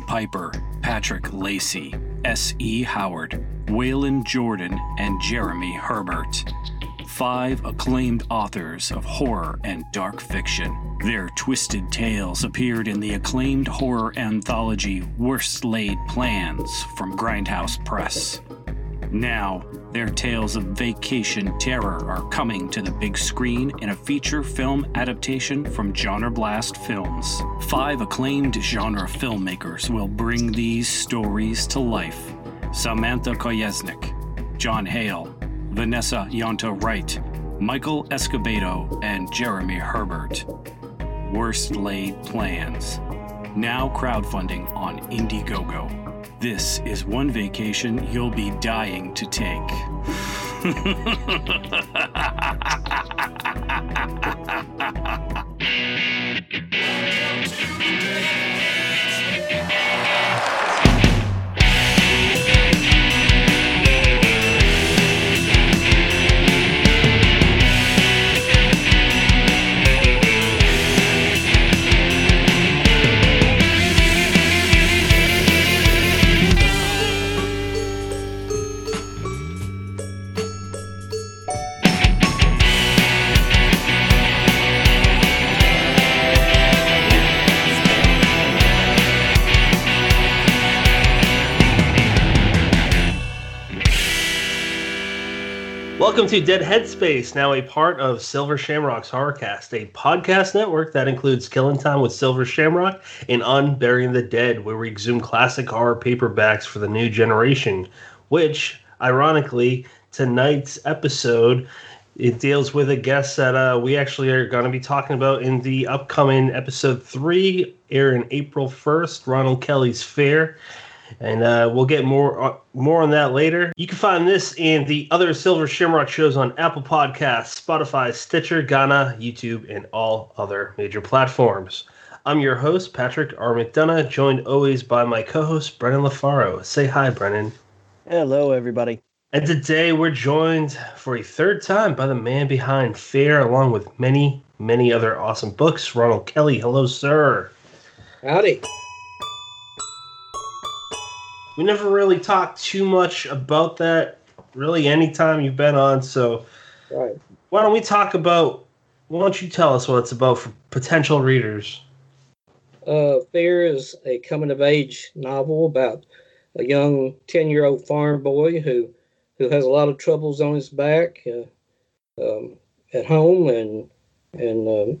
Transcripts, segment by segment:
Piper, Patrick Lacey, S.E. Howard, Waylon Jordan, and Jeremy Herbert. Five acclaimed authors of horror and dark fiction. Their twisted tales appeared in the acclaimed horror anthology Worst Laid Plans from Grindhouse Press. Now, their tales of vacation terror are coming to the big screen in a feature film adaptation from Genre Blast Films. Five acclaimed genre filmmakers will bring these stories to life Samantha Kolesnik, John Hale, Vanessa Ionta Wright, Michael Escobedo, and Jeremy Herbert. Worst Laid Plans. Now crowdfunding on Indiegogo. This is one vacation you'll be dying to take. Welcome to Dead Headspace, now a part of Silver Shamrock's Horrorcast, a podcast network that includes Killing Time with Silver Shamrock and Unburying the Dead, where we exhume classic horror paperbacks for the new generation. Which, ironically, tonight's episode it deals with a guest that uh, we actually are going to be talking about in the upcoming episode three, airing April first. Ronald Kelly's Fear and uh, we'll get more uh, more on that later. You can find this and the other Silver Shamrock shows on Apple Podcasts, Spotify, Stitcher, Ghana, YouTube, and all other major platforms. I'm your host, Patrick R. McDonough, joined always by my co-host Brennan LaFaro. Say hi, Brennan. Hello, everybody. And today we're joined for a third time by the man behind Fear, along with many, many other awesome books, Ronald Kelly. Hello, sir. Howdy we never really talked too much about that really anytime you've been on. So right. why don't we talk about? Why don't you tell us what it's about for potential readers? Uh, Fear is a coming of age novel about a young ten year old farm boy who who has a lot of troubles on his back uh, um, at home, and and um,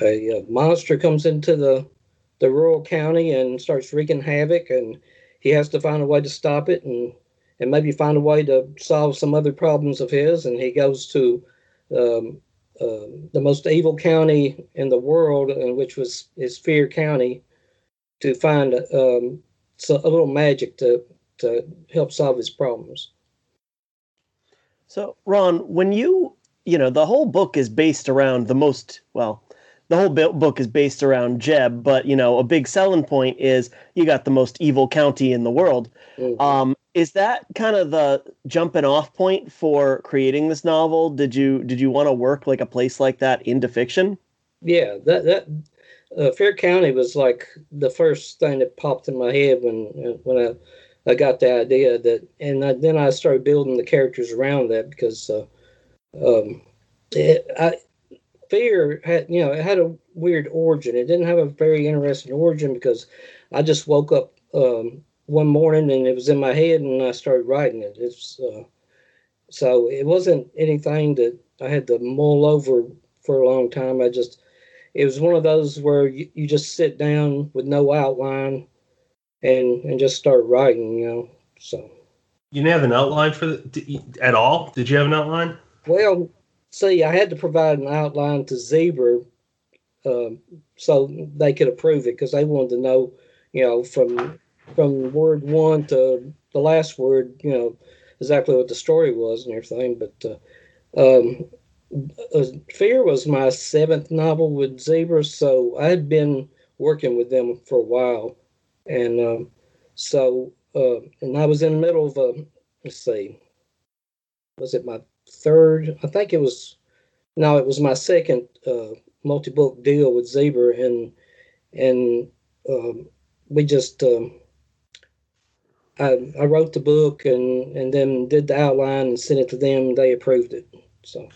a, a monster comes into the the rural county and starts wreaking havoc and he has to find a way to stop it and and maybe find a way to solve some other problems of his. And he goes to um, uh, the most evil county in the world, uh, which was his Fear County, to find um, so a little magic to to help solve his problems. So, Ron, when you you know the whole book is based around the most well the whole book is based around Jeb, but you know, a big selling point is you got the most evil county in the world. Mm-hmm. Um, is that kind of the jumping off point for creating this novel? Did you did you want to work like a place like that into fiction? Yeah, that that uh, Fear County was like the first thing that popped in my head when when I I got the idea that, and I, then I started building the characters around that because uh, um, it, I fear had you know it had a weird origin. It didn't have a very interesting origin because I just woke up um, one morning and it was in my head and I started writing it. It's uh, so it wasn't anything that I had to mull over for a long time. I just it was one of those where you, you just sit down with no outline and and just start writing. You know, so you didn't have an outline for the, at all. Did you have an outline? Well, see, I had to provide an outline to Zebra um, so they could approve it because they wanted to know, you know, from from word one to the last word, you know, exactly what the story was and everything. But uh, um, uh, Fear was my seventh novel with Zebra, so I had been working with them for a while, and um, so uh, and I was in the middle of a let's see, was it my third. I think it was no, it was my second uh, multi-book deal with Zebra, and and um, we just um, I, I wrote the book and and then did the outline and sent it to them. They approved it. So.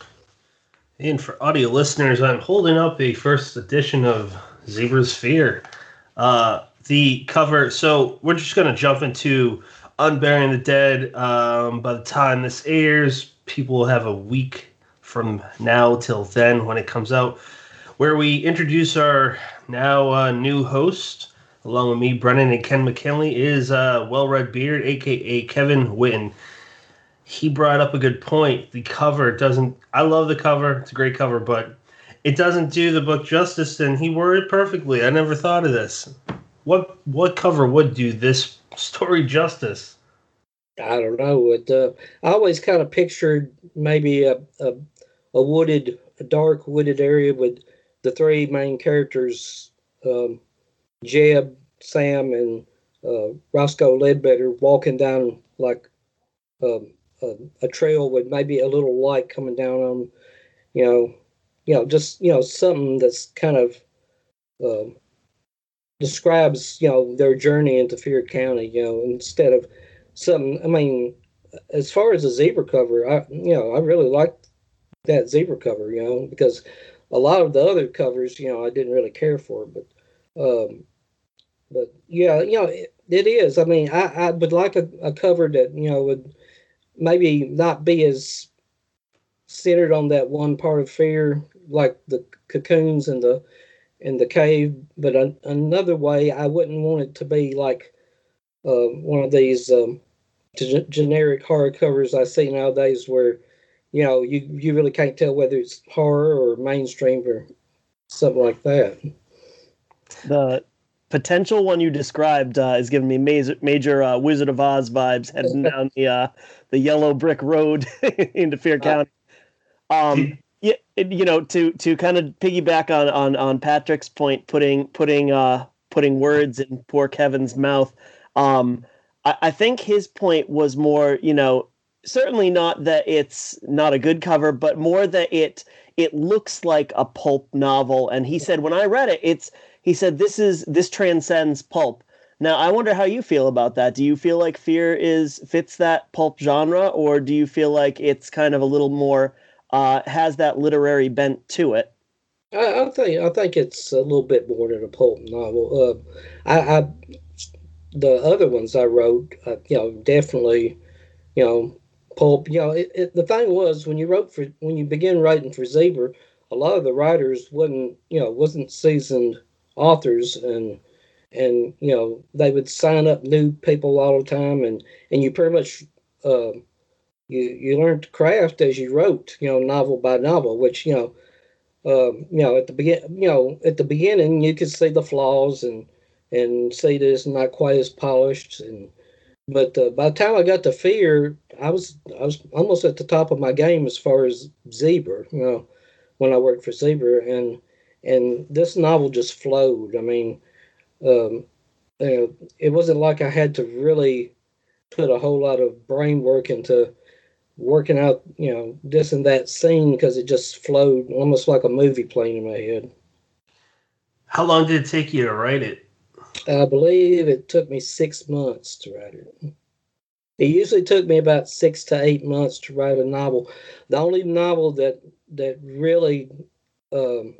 And for audio listeners, I'm holding up a first edition of Zebra's Fear. Uh, the cover. So we're just to jump into Unburying the Dead. Um, by the time this airs, people will have a week from now till then when it comes out, where we introduce our now uh, new host. Along with me, Brennan and Ken McKinley, is uh, Well Red Beard, aka Kevin Witten he brought up a good point. The cover doesn't. I love the cover. It's a great cover, but it doesn't do the book justice. And he worded perfectly. I never thought of this. What what cover would do this story justice? I don't know. It, uh, I always kind of pictured maybe a, a a wooded, a dark wooded area with the three main characters, um, Jeb, Sam, and uh, Roscoe Ledbetter, walking down like um, a, a, trail with maybe a little light coming down on, you know, you know, just you know something that's kind of uh, describes you know their journey into Fear County. You know, instead of something. I mean, as far as the zebra cover, I you know I really liked that zebra cover. You know, because a lot of the other covers, you know, I didn't really care for, but. Um, but yeah, you know, it, it is. I mean, I, I would like a, a cover that you know would maybe not be as centered on that one part of fear like the cocoons and the in the cave but an, another way i wouldn't want it to be like uh, one of these um, g- generic horror covers i see nowadays where you know you, you really can't tell whether it's horror or mainstream or something like that the potential one you described uh, is giving me major, major uh, Wizard of Oz vibes heading down the uh, the yellow brick road into Fear County. Um, yeah, you know, to to kind of piggyback on on on Patrick's point, putting putting uh putting words in poor Kevin's mouth. Um, I, I think his point was more, you know, certainly not that it's not a good cover, but more that it it looks like a pulp novel. And he said when I read it, it's he said this is this transcends pulp. Now I wonder how you feel about that. Do you feel like Fear is fits that pulp genre, or do you feel like it's kind of a little more uh, has that literary bent to it? I, I, think I think it's a little bit more than a pulp novel. Uh, I, I, the other ones I wrote, uh, you know, definitely, you know, pulp. You know, it, it, the thing was when you wrote for when you began writing for Zebra, a lot of the writers wasn't you know wasn't seasoned authors and and you know they would sign up new people all the time and and you pretty much uh, you you learned craft as you wrote you know novel by novel which you know um, you know at the begin you know at the beginning you could see the flaws and and see that it's not quite as polished and but uh, by the time I got to Fear, I was I was almost at the top of my game as far as Zebra, you know, when I worked for Zebra, and and this novel just flowed. I mean, um, you know, it wasn't like I had to really put a whole lot of brain work into working out, you know, this and that scene because it just flowed almost like a movie playing in my head. How long did it take you to write it? I believe it took me six months to write it. It usually took me about six to eight months to write a novel. The only novel that that really um,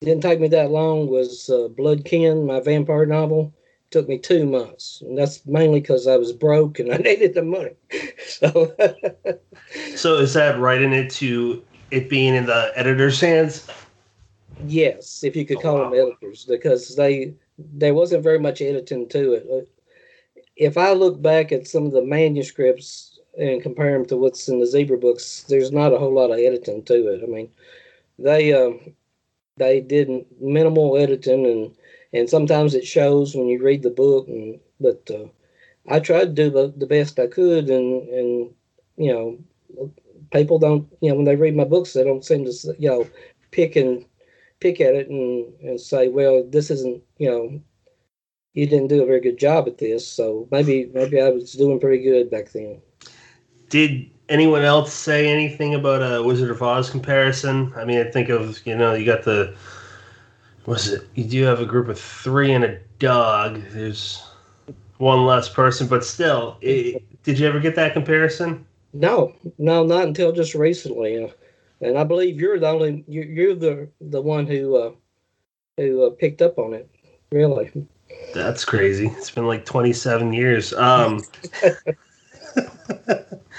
didn't take me that long was uh, Blood Kin, my vampire novel. It took me two months, and that's mainly because I was broke and I needed the money. so, so is that writing it to it being in the editor's hands? Yes, if you could oh, call wow. them editors, because they there wasn't very much editing to it. If I look back at some of the manuscripts and compare them to what's in the zebra books, there's not a whole lot of editing to it. I mean, they um, they did minimal editing and and sometimes it shows when you read the book and but uh, I tried to do the, the best I could and and you know people don't you know when they read my books they don't seem to you know pick and pick at it and and say well this isn't you know you didn't do a very good job at this so maybe maybe I was doing pretty good back then. Did anyone else say anything about a Wizard of Oz comparison? I mean, I think of you know you got the was it? You do have a group of three and a dog. There's one less person, but still, it, did you ever get that comparison? No, no, not until just recently. And I believe you're the only you're, you're the the one who uh, who uh, picked up on it. Really, that's crazy. It's been like 27 years. Um, uh,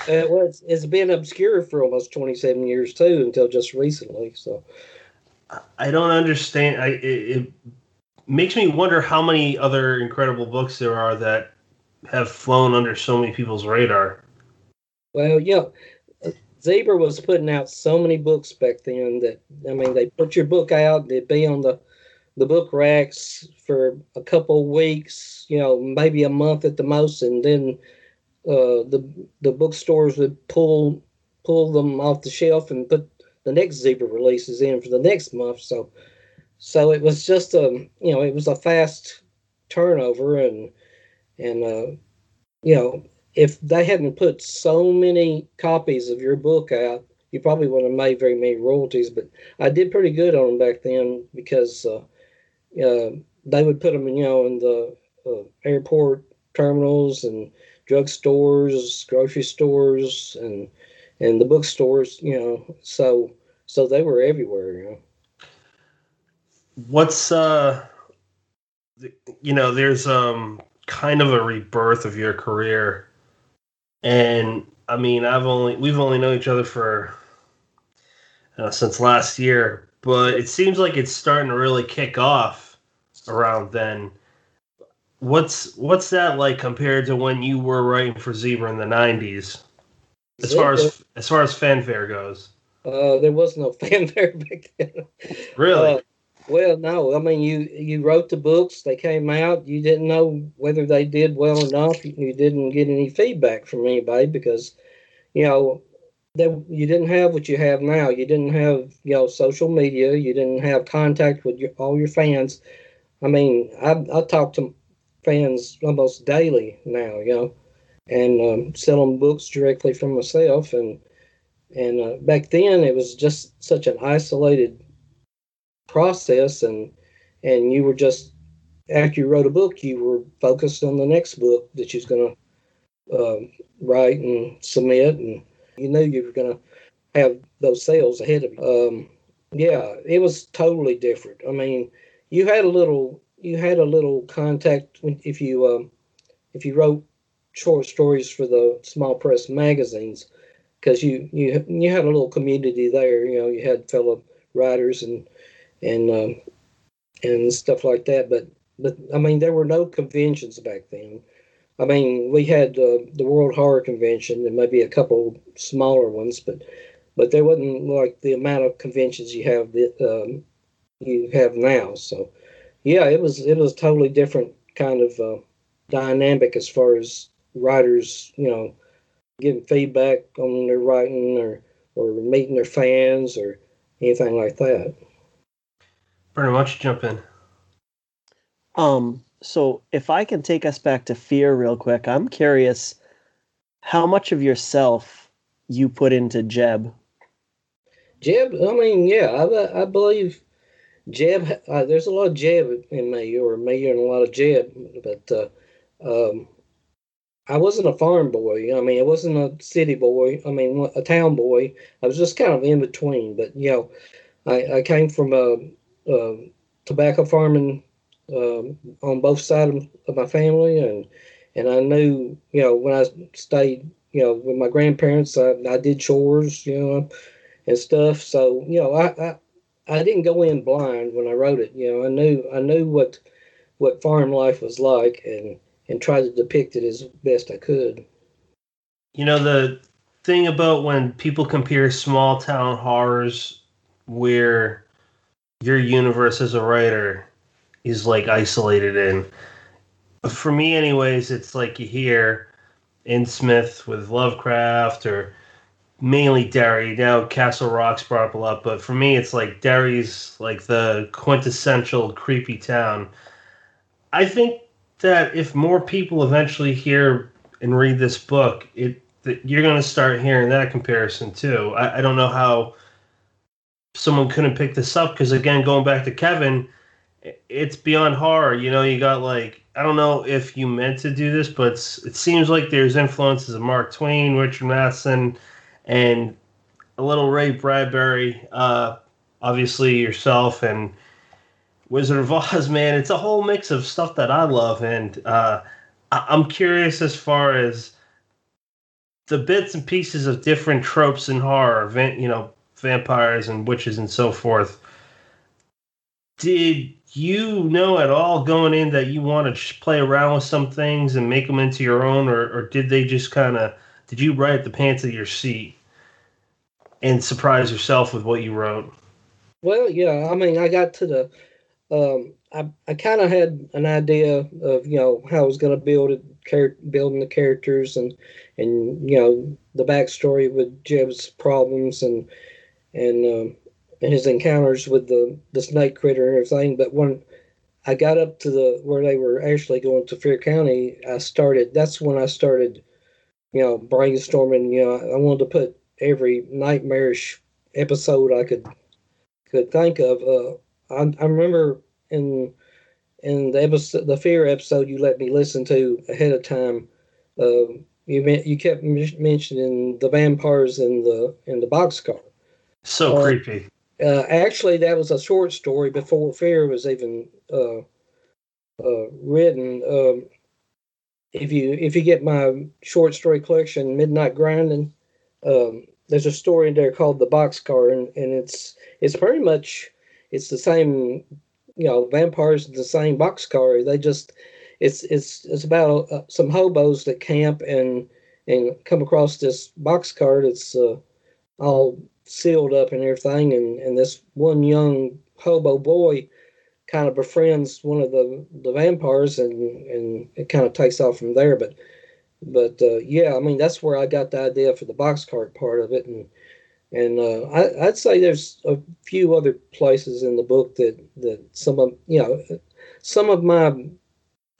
well, it's, it's been obscure for almost 27 years too, until just recently. So I don't understand. I it, it makes me wonder how many other incredible books there are that have flown under so many people's radar. Well, yeah, Zebra was putting out so many books back then that I mean, they put your book out, they'd be on the the book racks for a couple weeks, you know, maybe a month at the most, and then uh, the the bookstores would pull pull them off the shelf and put the next zebra releases in for the next month. So so it was just a you know it was a fast turnover and and uh, you know if they hadn't put so many copies of your book out you probably wouldn't have made very many royalties but i did pretty good on them back then because uh, uh, they would put them you know in the uh, airport terminals and drugstores, grocery stores, and and the bookstores. You know, so so they were everywhere. You know. What's uh, you know, there's um kind of a rebirth of your career, and I mean, I've only we've only known each other for uh, since last year, but it seems like it's starting to really kick off around then what's what's that like compared to when you were writing for Zebra in the '90s? As far as as far as fanfare goes, uh, there was no fanfare back then. Really? Uh, well, no. I mean, you you wrote the books; they came out. You didn't know whether they did well enough. You didn't get any feedback from anybody because, you know, that you didn't have what you have now. You didn't have you know social media. You didn't have contact with your, all your fans. I mean, I I talked to fans almost daily now, you know, and um, selling books directly from myself. And and uh, back then, it was just such an isolated process, and and you were just after you wrote a book, you were focused on the next book that you was going to um, write and submit, and you knew you were going to have those sales ahead of you. Um, yeah, it was totally different. I mean, you had a little you had a little contact if you um, if you wrote short stories for the small press magazines because you you you had a little community there. You know, you had fellow writers and and um, and stuff like that. But but I mean, there were no conventions back then. I mean, we had uh, the World Horror Convention and maybe a couple smaller ones, but but there wasn't like the amount of conventions you have that um, you have now. So yeah, it was it was totally different kind of uh, dynamic as far as writers, you know, giving feedback on their writing or or meeting their fans or anything like that. Brennan, why don't you jump in? Um, so if I can take us back to fear real quick, I'm curious how much of yourself you put into Jeb. Jeb, I mean, yeah, I, I believe Jeb, uh, there's a lot of Jeb in me, or me and a lot of Jeb, but uh, um, I wasn't a farm boy. I mean, I wasn't a city boy. I mean, a town boy. I was just kind of in between. But you know, I, I came from a, a tobacco farming um, on both sides of my family, and and I knew, you know, when I stayed, you know, with my grandparents, I, I did chores, you know, and stuff. So you know, I, I I didn't go in blind when I wrote it. You know, I knew I knew what what farm life was like, and and tried to depict it as best I could. You know the thing about when people compare small town horrors, where your universe as a writer is like isolated in. For me, anyways, it's like you hear Innsmouth with Lovecraft or mainly Derry. Now Castle Rock's brought up a lot, but for me, it's like Derry's like the quintessential creepy town. I think that if more people eventually hear and read this book, it that you're going to start hearing that comparison too. I, I don't know how someone couldn't pick this up because again, going back to Kevin, it's beyond horror. You know, you got like I don't know if you meant to do this, but it seems like there's influences of Mark Twain, Richard Matheson, and a little Ray Bradbury. Uh, obviously yourself and Wizard of Oz. Man, it's a whole mix of stuff that I love, and uh, I- I'm curious as far as the bits and pieces of different tropes in horror, you know, vampires and witches and so forth. Did you know at all going in that you want to play around with some things and make them into your own, or, or did they just kind of did you write the pants of your seat and surprise yourself with what you wrote? Well, yeah, I mean, I got to the, um, I, I kind of had an idea of you know how I was going to build it, char- building the characters and and you know the backstory with Jeb's problems and and um, and his encounters with the the snake critter and everything. But when I got up to the where they were actually going to Fear County, I started. That's when I started, you know, brainstorming. You know, I wanted to put every nightmarish episode I could could think of. Uh, I, I remember in in the episode, the fear episode you let me listen to ahead of time. Uh, you you kept mentioning the vampires in the in the boxcar. So uh, creepy. Uh, actually, that was a short story before Fear was even uh, uh, written. Um, if you if you get my short story collection, Midnight Grinding, um, there's a story in there called The Boxcar, and, and it's it's pretty much it's the same. You know, vampires in the same boxcar. They just it's it's it's about uh, some hobos that camp and and come across this boxcar that's uh, all sealed up and everything, and and this one young hobo boy kind of befriends one of the the vampires, and and it kind of takes off from there. But but uh, yeah, I mean that's where I got the idea for the box cart part of it, and and uh, I, would say there's a few other places in the book that that some of you know some of my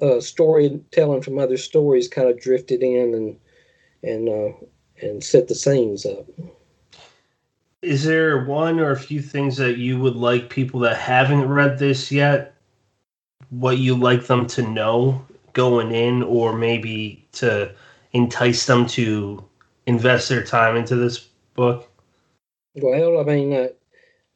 uh, storytelling from other stories kind of drifted in and and uh, and set the scenes up. Is there one or a few things that you would like people that haven't read this yet, what you like them to know going in, or maybe to entice them to invest their time into this book? Well, I mean, uh,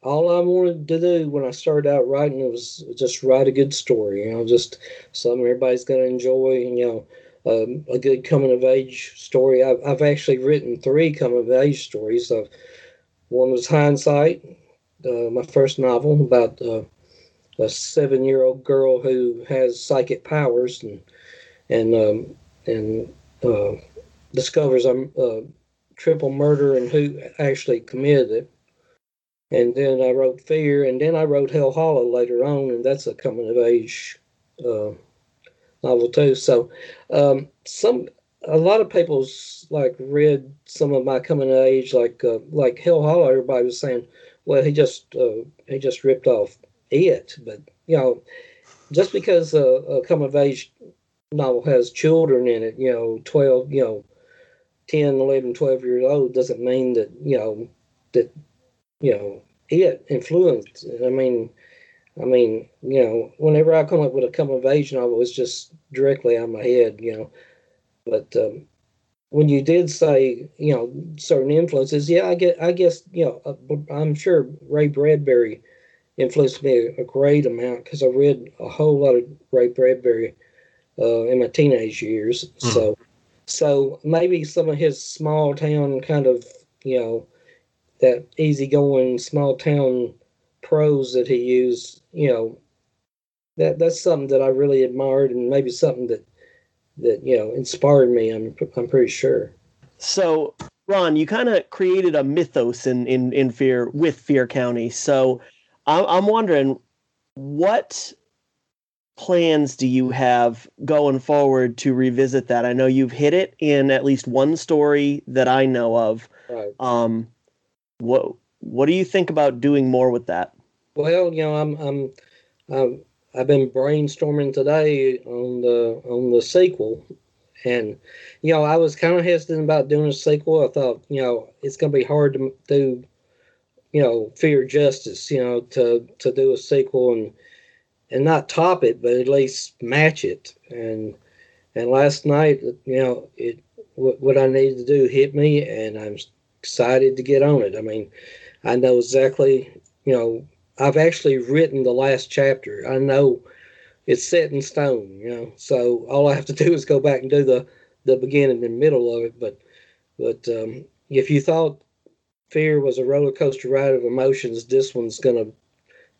all I wanted to do when I started out writing was just write a good story. You know, just something everybody's going to enjoy. You know, um, a good coming of age story. I've, I've actually written three coming of age stories. I've one was Hindsight, uh, my first novel about uh, a seven-year-old girl who has psychic powers and and um, and uh, discovers a, a, triple murder and who actually committed it. And then I wrote Fear, and then I wrote Hell Hollow later on, and that's a coming of age uh, novel too. So um, some a lot of people's like read some of my coming of age, like uh, like Hell Hollow. Everybody was saying, well, he just uh, he just ripped off it, but you know, just because a, a coming of age novel has children in it, you know, twelve, you know, 10, 11, 12 years old, doesn't mean that you know that you know it influenced. I mean. I mean, you know, whenever I come up with a coming of age novel, it's just directly out of my head, you know. But um, when you did say, you know, certain influences, yeah, I get, I guess, you know, uh, I'm sure Ray Bradbury influenced me a, a great amount because I read a whole lot of Ray Bradbury uh, in my teenage years. Mm. So, so maybe some of his small town kind of, you know, that easygoing small town prose that he used, you know, that that's something that I really admired, and maybe something that that you know inspired me. I'm I'm pretty sure. So, Ron, you kind of created a mythos in in in Fear with Fear County. So, I'm I'm wondering what plans do you have going forward to revisit that? I know you've hit it in at least one story that I know of. Right. Um, what what do you think about doing more with that? Well, you know, I'm I'm, I'm I've been brainstorming today on the on the sequel, and you know I was kind of hesitant about doing a sequel. I thought you know it's going to be hard to do, you know, Fear Justice, you know, to to do a sequel, and and not top it, but at least match it. And and last night, you know, it what, what I needed to do hit me, and I'm excited to get on it. I mean, I know exactly, you know, I've actually written the last chapter. I know it's set in stone, you know. So all I have to do is go back and do the the beginning and middle of it. But but um, if you thought fear was a roller coaster ride of emotions, this one's gonna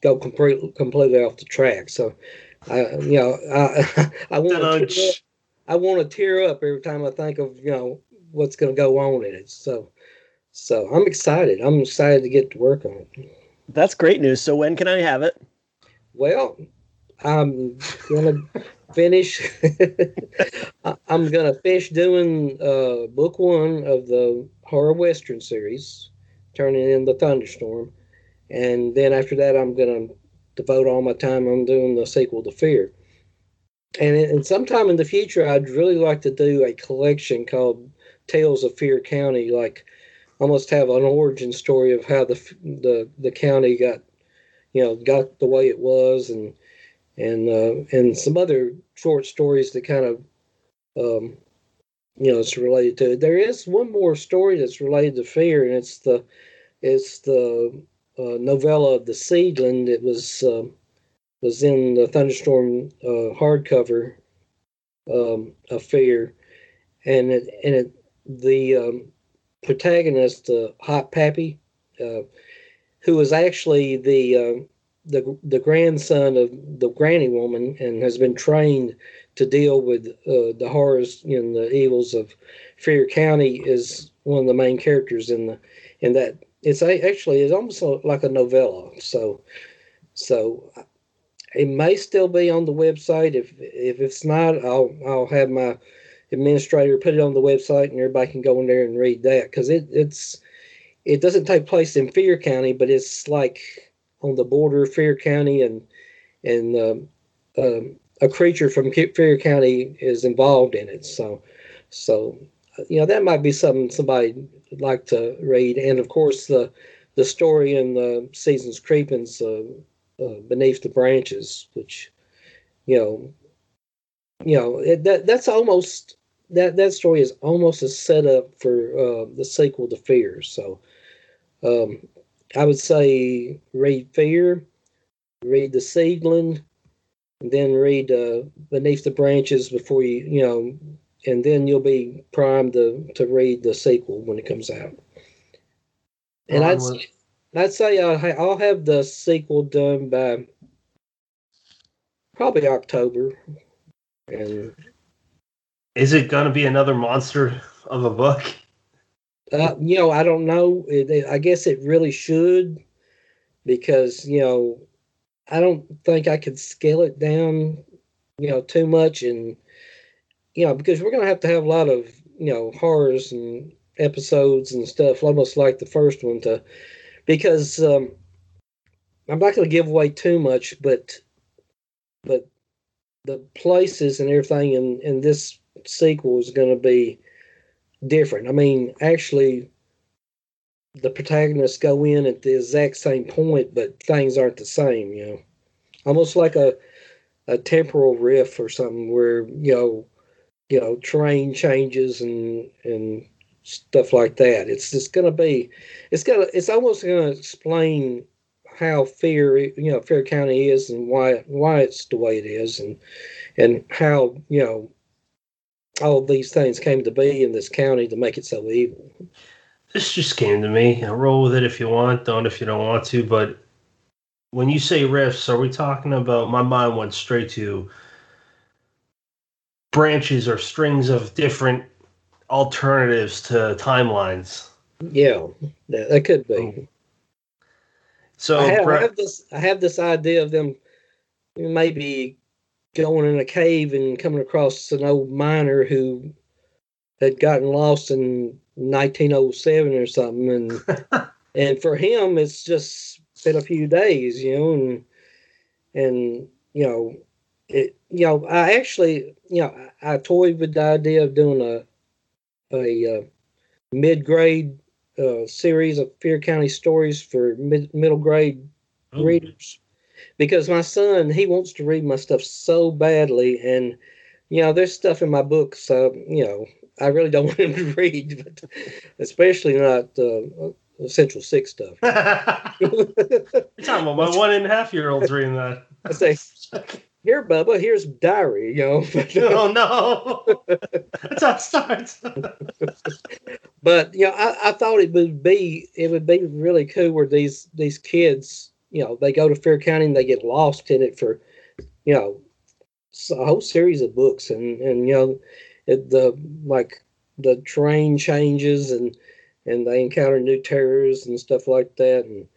go completely completely off the track. So I you know I I want to I want to tear up every time I think of you know what's gonna go on in it. So so I'm excited. I'm excited to get to work on it. That's great news. So when can I have it? Well, I'm gonna finish. I'm gonna finish doing uh, book one of the horror western series, turning in the thunderstorm, and then after that, I'm gonna devote all my time on doing the sequel to Fear. And, and sometime in the future, I'd really like to do a collection called Tales of Fear County, like almost have an origin story of how the the the county got, you know, got the way it was, and and uh, and some other short stories that kind of, um, you know, it's related to it. There is one more story that's related to fear, and it's the it's the uh, novella of the seedling that was uh, was in the thunderstorm uh, hardcover um, and it and it the um, protagonist, uh, Hot Pappy, uh, actually the uh, the the grandson of the granny woman and has been trained to deal with uh, the horrors and the evils of Fear County, is one of the main characters in the in that. It's a, actually it's almost like a novella. So so it may still be on the website. If if it's not, I'll I'll have my administrator put it on the website and everybody can go in there and read that because it, it's it doesn't take place in Fear County, but it's like on the border of Fear County and and um, um, a creature from Fear County is involved in it. So so you know that might be something somebody would like to read. And of course the the story in the Seasons Creepings uh, uh, beneath the branches, which you know you know it, that that's almost that that story is almost a setup for uh, the sequel to Fear. So um, I would say read Fear, read The Seedling, and then read uh, Beneath the Branches before you you know, and then you'll be primed to to read the sequel when it comes out. And I'd say, I'd say I'll, I'll have the sequel done by probably October. And is it going to be another monster of a book? Uh, you know, I don't know. It, it, I guess it really should because you know I don't think I could scale it down, you know, too much, and you know because we're going to have to have a lot of you know horrors and episodes and stuff, almost like the first one, to because um, I'm not going to give away too much, but but the places and everything in in this sequel is going to be different. I mean, actually, the protagonists go in at the exact same point, but things aren't the same. You know, almost like a a temporal rift or something where you know, you know, terrain changes and and stuff like that. It's just going to be, it's gonna, it's almost going to explain how fair you know, Fear County is and why why it's the way it is, and and how you know all these things came to be in this county to make it so evil. This just came to me. I'll roll with it if you want, don't if you don't want to. But when you say rifts, are we talking about? My mind went straight to branches or strings of different alternatives to timelines. Yeah, that, that could be. Oh. So I have, I have, this. I have this idea of them maybe going in a cave and coming across an old miner who had gotten lost in 1907 or something, and and for him it's just been a few days, you know, and and you know, it you know I actually you know I, I toyed with the idea of doing a a uh, mid grade uh, series of Fear County stories for mid, middle grade Ooh. readers. because my son he wants to read my stuff so badly, and you know there's stuff in my books. Uh, you know I really don't want him to read, but especially not uh, Essential Sick stuff. You're talking about my one and a half year old's reading that. I say, here, Bubba, here's diary. You know. oh no, that's how it starts. but you know, I, I thought it would be it would be really cool where these these kids, you know, they go to Fear County and they get lost in it for, you know, a whole series of books, and and you know, it, the like the terrain changes and and they encounter new terrors and stuff like that, and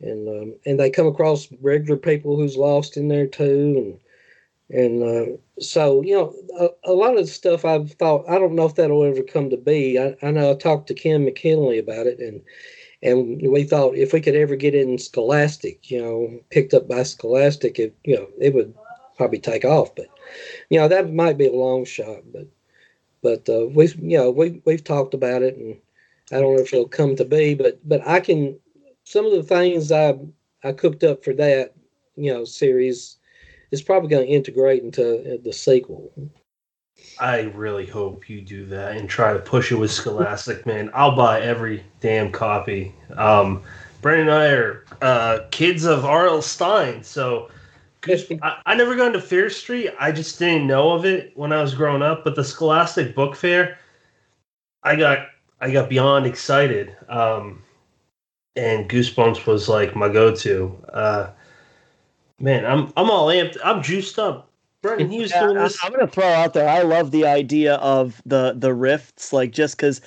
and um, and they come across regular people who's lost in there too, and and uh, so you know a, a, lot of the stuff I've thought I don't know if that'll ever come to be. I, I know I talked to Ken McKinley about it, and and we thought if we could ever get in Scholastic, you know, picked up by Scholastic, it you know it would probably take off, but you know that might be a long shot, but but uh, we you know we we've talked about it, and I don't know if it'll come to be, but but I can some of the things I I cooked up for that you know series is probably going to integrate into uh, the sequel. I really hope you do that and try to push it with Scholastic, man. I'll buy every damn copy. Um, Brennan and I are uh, kids of R.L. Stine, so I, I never gone to Fear Street. I just didn't know of it when I was growing up. But the Scholastic Book Fair, I got I got beyond excited. Um, and Goosebumps was like my go-to. Uh, man, I'm I'm all amped. I'm juiced up. Brennan, he was yeah, doing this. I'm gonna throw out there. I love the idea of the the rifts, like just because.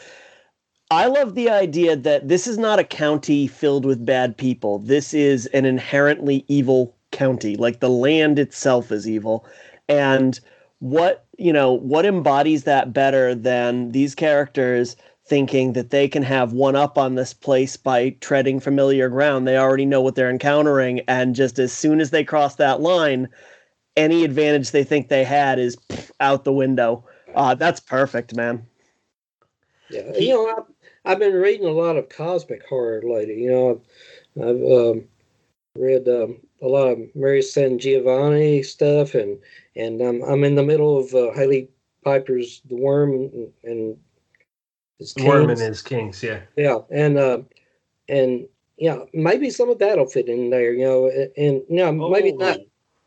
I love the idea that this is not a county filled with bad people. This is an inherently evil county. Like the land itself is evil. And what, you know, what embodies that better than these characters thinking that they can have one up on this place by treading familiar ground? They already know what they're encountering. And just as soon as they cross that line, any advantage they think they had is out the window. Uh, that's perfect, man. Yeah, you know, I've, I've been reading a lot of cosmic horror lately. You know, I've, I've um, read um, a lot of Mary SanGiovanni stuff, and and um, I'm in the middle of uh, Hailey Piper's The Worm and, and his Worm and his Kings, yeah, yeah, and uh, and yeah, maybe some of that'll fit in there, you know, and you know, maybe oh. not,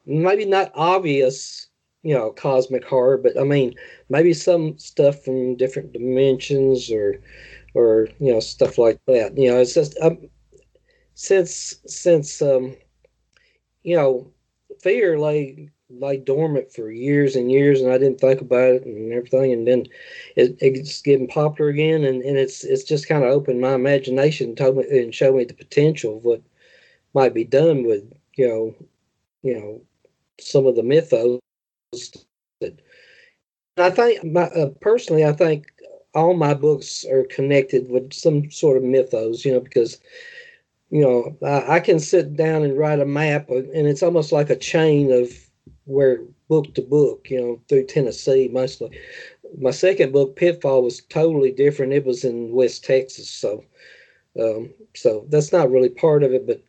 maybe not obvious, you know, cosmic horror, but I mean, maybe some stuff from different dimensions or or you know stuff like that. You know, it's just um, since since um, you know, fear lay lay dormant for years and years, and I didn't think about it and everything. And then it, it's getting popular again, and, and it's it's just kind of opened my imagination, told me and showed me the potential of what might be done with you know, you know, some of the mythos that. I think my, uh, personally, I think all my books are connected with some sort of mythos, you know, because you know, I, I, can sit down and write a map, and it's almost like a chain of where book to book, you know, through Tennessee mostly. My second book, Pitfall, was totally different. It was in West Texas, so um, so that's not really part of it. But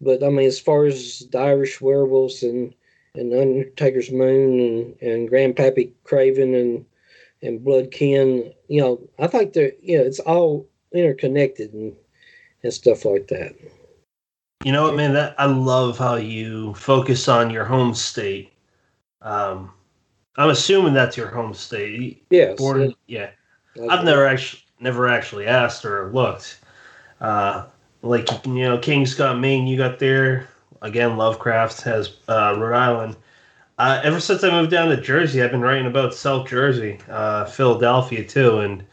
but I mean, as far as the Irish werewolves and and Undertaker's Moon and and Grandpappy Craven and and Blood Kin, you know, I think they're you know, it's all interconnected and and stuff like that. You know what, man? That I love how you focus on your home state. Um, I'm assuming that's your home state. Yes. Born, yeah. yeah. I've never actually never actually asked or looked. Uh, like you know, King's got Maine. You got there again. Lovecraft has uh, Rhode Island. Uh, ever since I moved down to Jersey, I've been writing about South Jersey, uh, Philadelphia too, and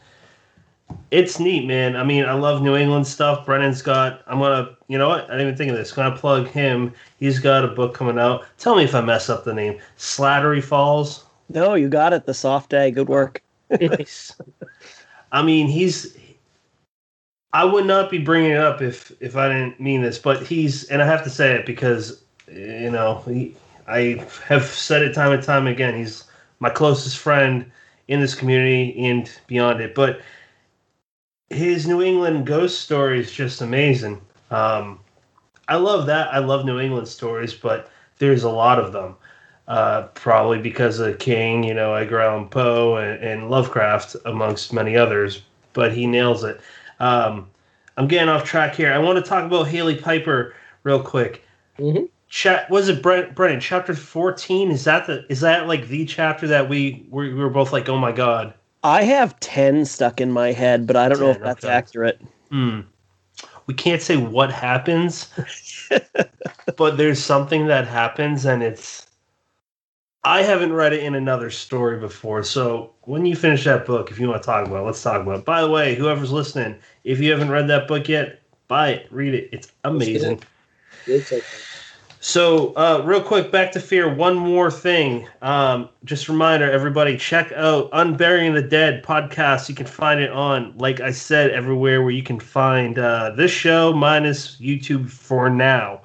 it's neat, man. I mean, I love New England stuff. Brennan's got. I'm gonna. You know what? I didn't even think of this. I'm gonna plug him. He's got a book coming out. Tell me if I mess up the name. Slattery Falls. No, you got it. The soft A. Good work. nice. I mean, he's. I would not be bringing it up if if I didn't mean this, but he's, and I have to say it because you know he, I have said it time and time again. He's my closest friend in this community and beyond it, but his New England ghost story is just amazing. Um, I love that. I love New England stories, but there's a lot of them. Uh, probably because of King, you know, Edgar Allan Poe and, and Lovecraft, amongst many others. But he nails it. Um, I'm getting off track here. I want to talk about Hailey Piper real quick. Mhm. Chat was it Brent, Brennan chapter 14 is that the is that like the chapter that we, we were both like oh my god I have 10 stuck in my head, but I don't know if that's okay. accurate. Hmm. We can't say what happens, but there's something that happens, and it's. I haven't read it in another story before, so when you finish that book, if you want to talk about it, let's talk about it. By the way, whoever's listening, if you haven't read that book yet, buy it, read it. It's amazing. It's okay. So, uh, real quick, back to fear. One more thing. Um, just reminder, everybody, check out Unburying the Dead podcast. You can find it on, like I said, everywhere where you can find uh, this show, minus YouTube for now.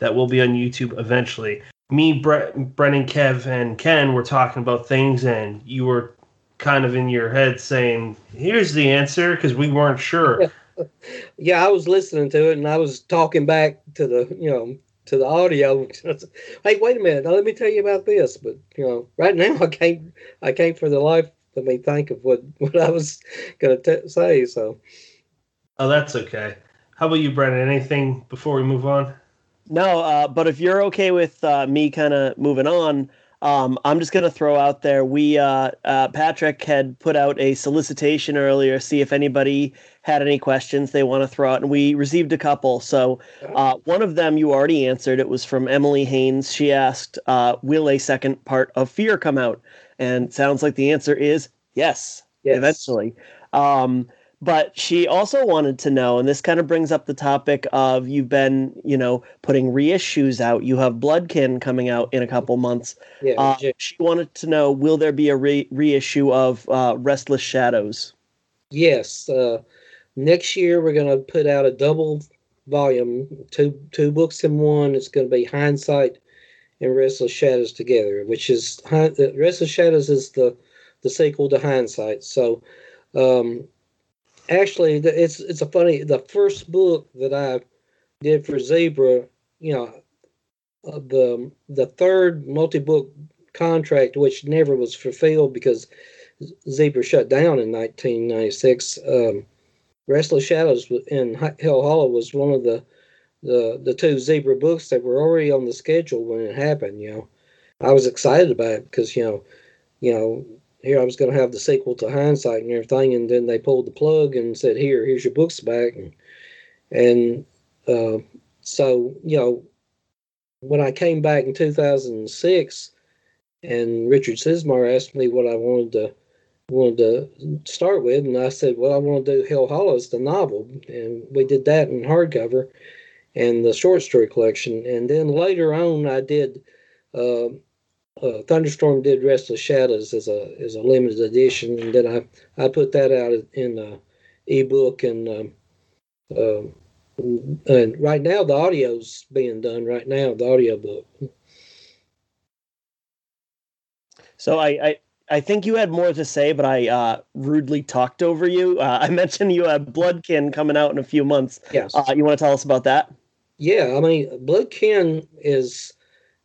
That will be on YouTube eventually. Me, Bre- Brennan, Kev, and Ken were talking about things, and you were kind of in your head saying, "Here's the answer," because we weren't sure. Yeah, I was listening to it and I was talking back to the, you know, to the audio. hey, wait a minute. Now let me tell you about this. But you know, right now I can't, I can't for the life of me think of what what I was gonna t- say. So Oh, that's okay. How about you, Brennan? Anything before we move on? No, uh, but if you're okay with uh, me kind of moving on, um, I'm just going to throw out there. We, uh, uh, Patrick had put out a solicitation earlier, see if anybody had any questions they want to throw out, and we received a couple. So uh, one of them you already answered. It was from Emily Haynes. She asked, uh, "Will a second part of Fear come out?" And sounds like the answer is yes, yes. eventually. Um, but she also wanted to know, and this kind of brings up the topic of you've been, you know, putting reissues out. You have Bloodkin coming out in a couple months. Yeah, Uh, she wanted to know, will there be a re- reissue of uh, Restless Shadows? yes. Uh, next year we're gonna put out a double volume, two two books in one. It's gonna be Hindsight and Restless Shadows together, which is uh, Restless Shadows is the the sequel to Hindsight. So, um, actually, it's it's a funny. The first book that I did for Zebra, you know, uh, the the third multi book contract, which never was fulfilled because Zebra shut down in 1996. Um, Restless Shadows in Hell Hollow was one of the, the the two Zebra books that were already on the schedule when it happened. You know, I was excited about it because you know, you know, here I was going to have the sequel to Hindsight and everything, and then they pulled the plug and said, "Here, here's your books back," and and uh, so you know, when I came back in 2006, and Richard Chizmar asked me what I wanted to wanted to start with, and I said, "Well, I want to do Hell Hollows, the novel," and we did that in hardcover and the short story collection, and then later on, I did. Uh, uh, Thunderstorm did Restless Shadows as a as a limited edition, and then I I put that out in uh, ebook and um, um, and right now the audio's being done right now the audio book. So I, I, I think you had more to say, but I uh, rudely talked over you. Uh, I mentioned you have Bloodkin coming out in a few months. Yes. Uh, you want to tell us about that? Yeah, I mean, Bloodkin is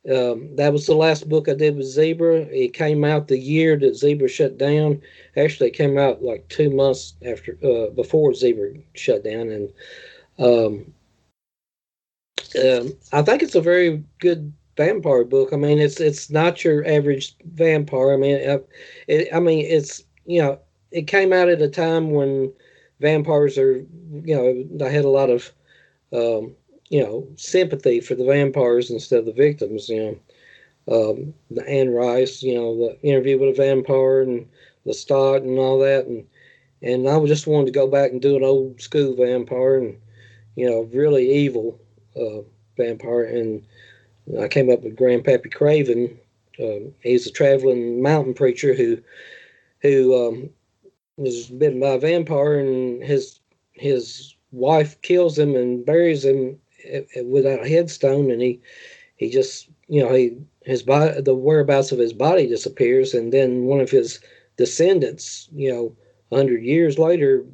um, that was the last book I did with Zebra. It came out the year that Zebra shut down. Actually, it came out like two months after uh, before Zebra shut down, and um, um, I think it's a very good vampire book. I mean, it's it's not your average vampire. I mean, uh, it, I mean, it's you know, it came out at a time when vampires are you know they had a lot of um, you know, sympathy for the vampires instead of the victims. You know, um, the Anne Rice, you know, the interview with a vampire and the Lestat and all that, and and I just wanted to go back and do an old school vampire and you know, really evil uh, vampire, and I came up with Grandpappy Craven. Um, he's a traveling mountain preacher who who um, was bitten by a vampire, and his his wife kills him and buries him without a headstone, and he he just you know he his body the whereabouts of his body disappears, and then one of his descendants, you know, hundred years later,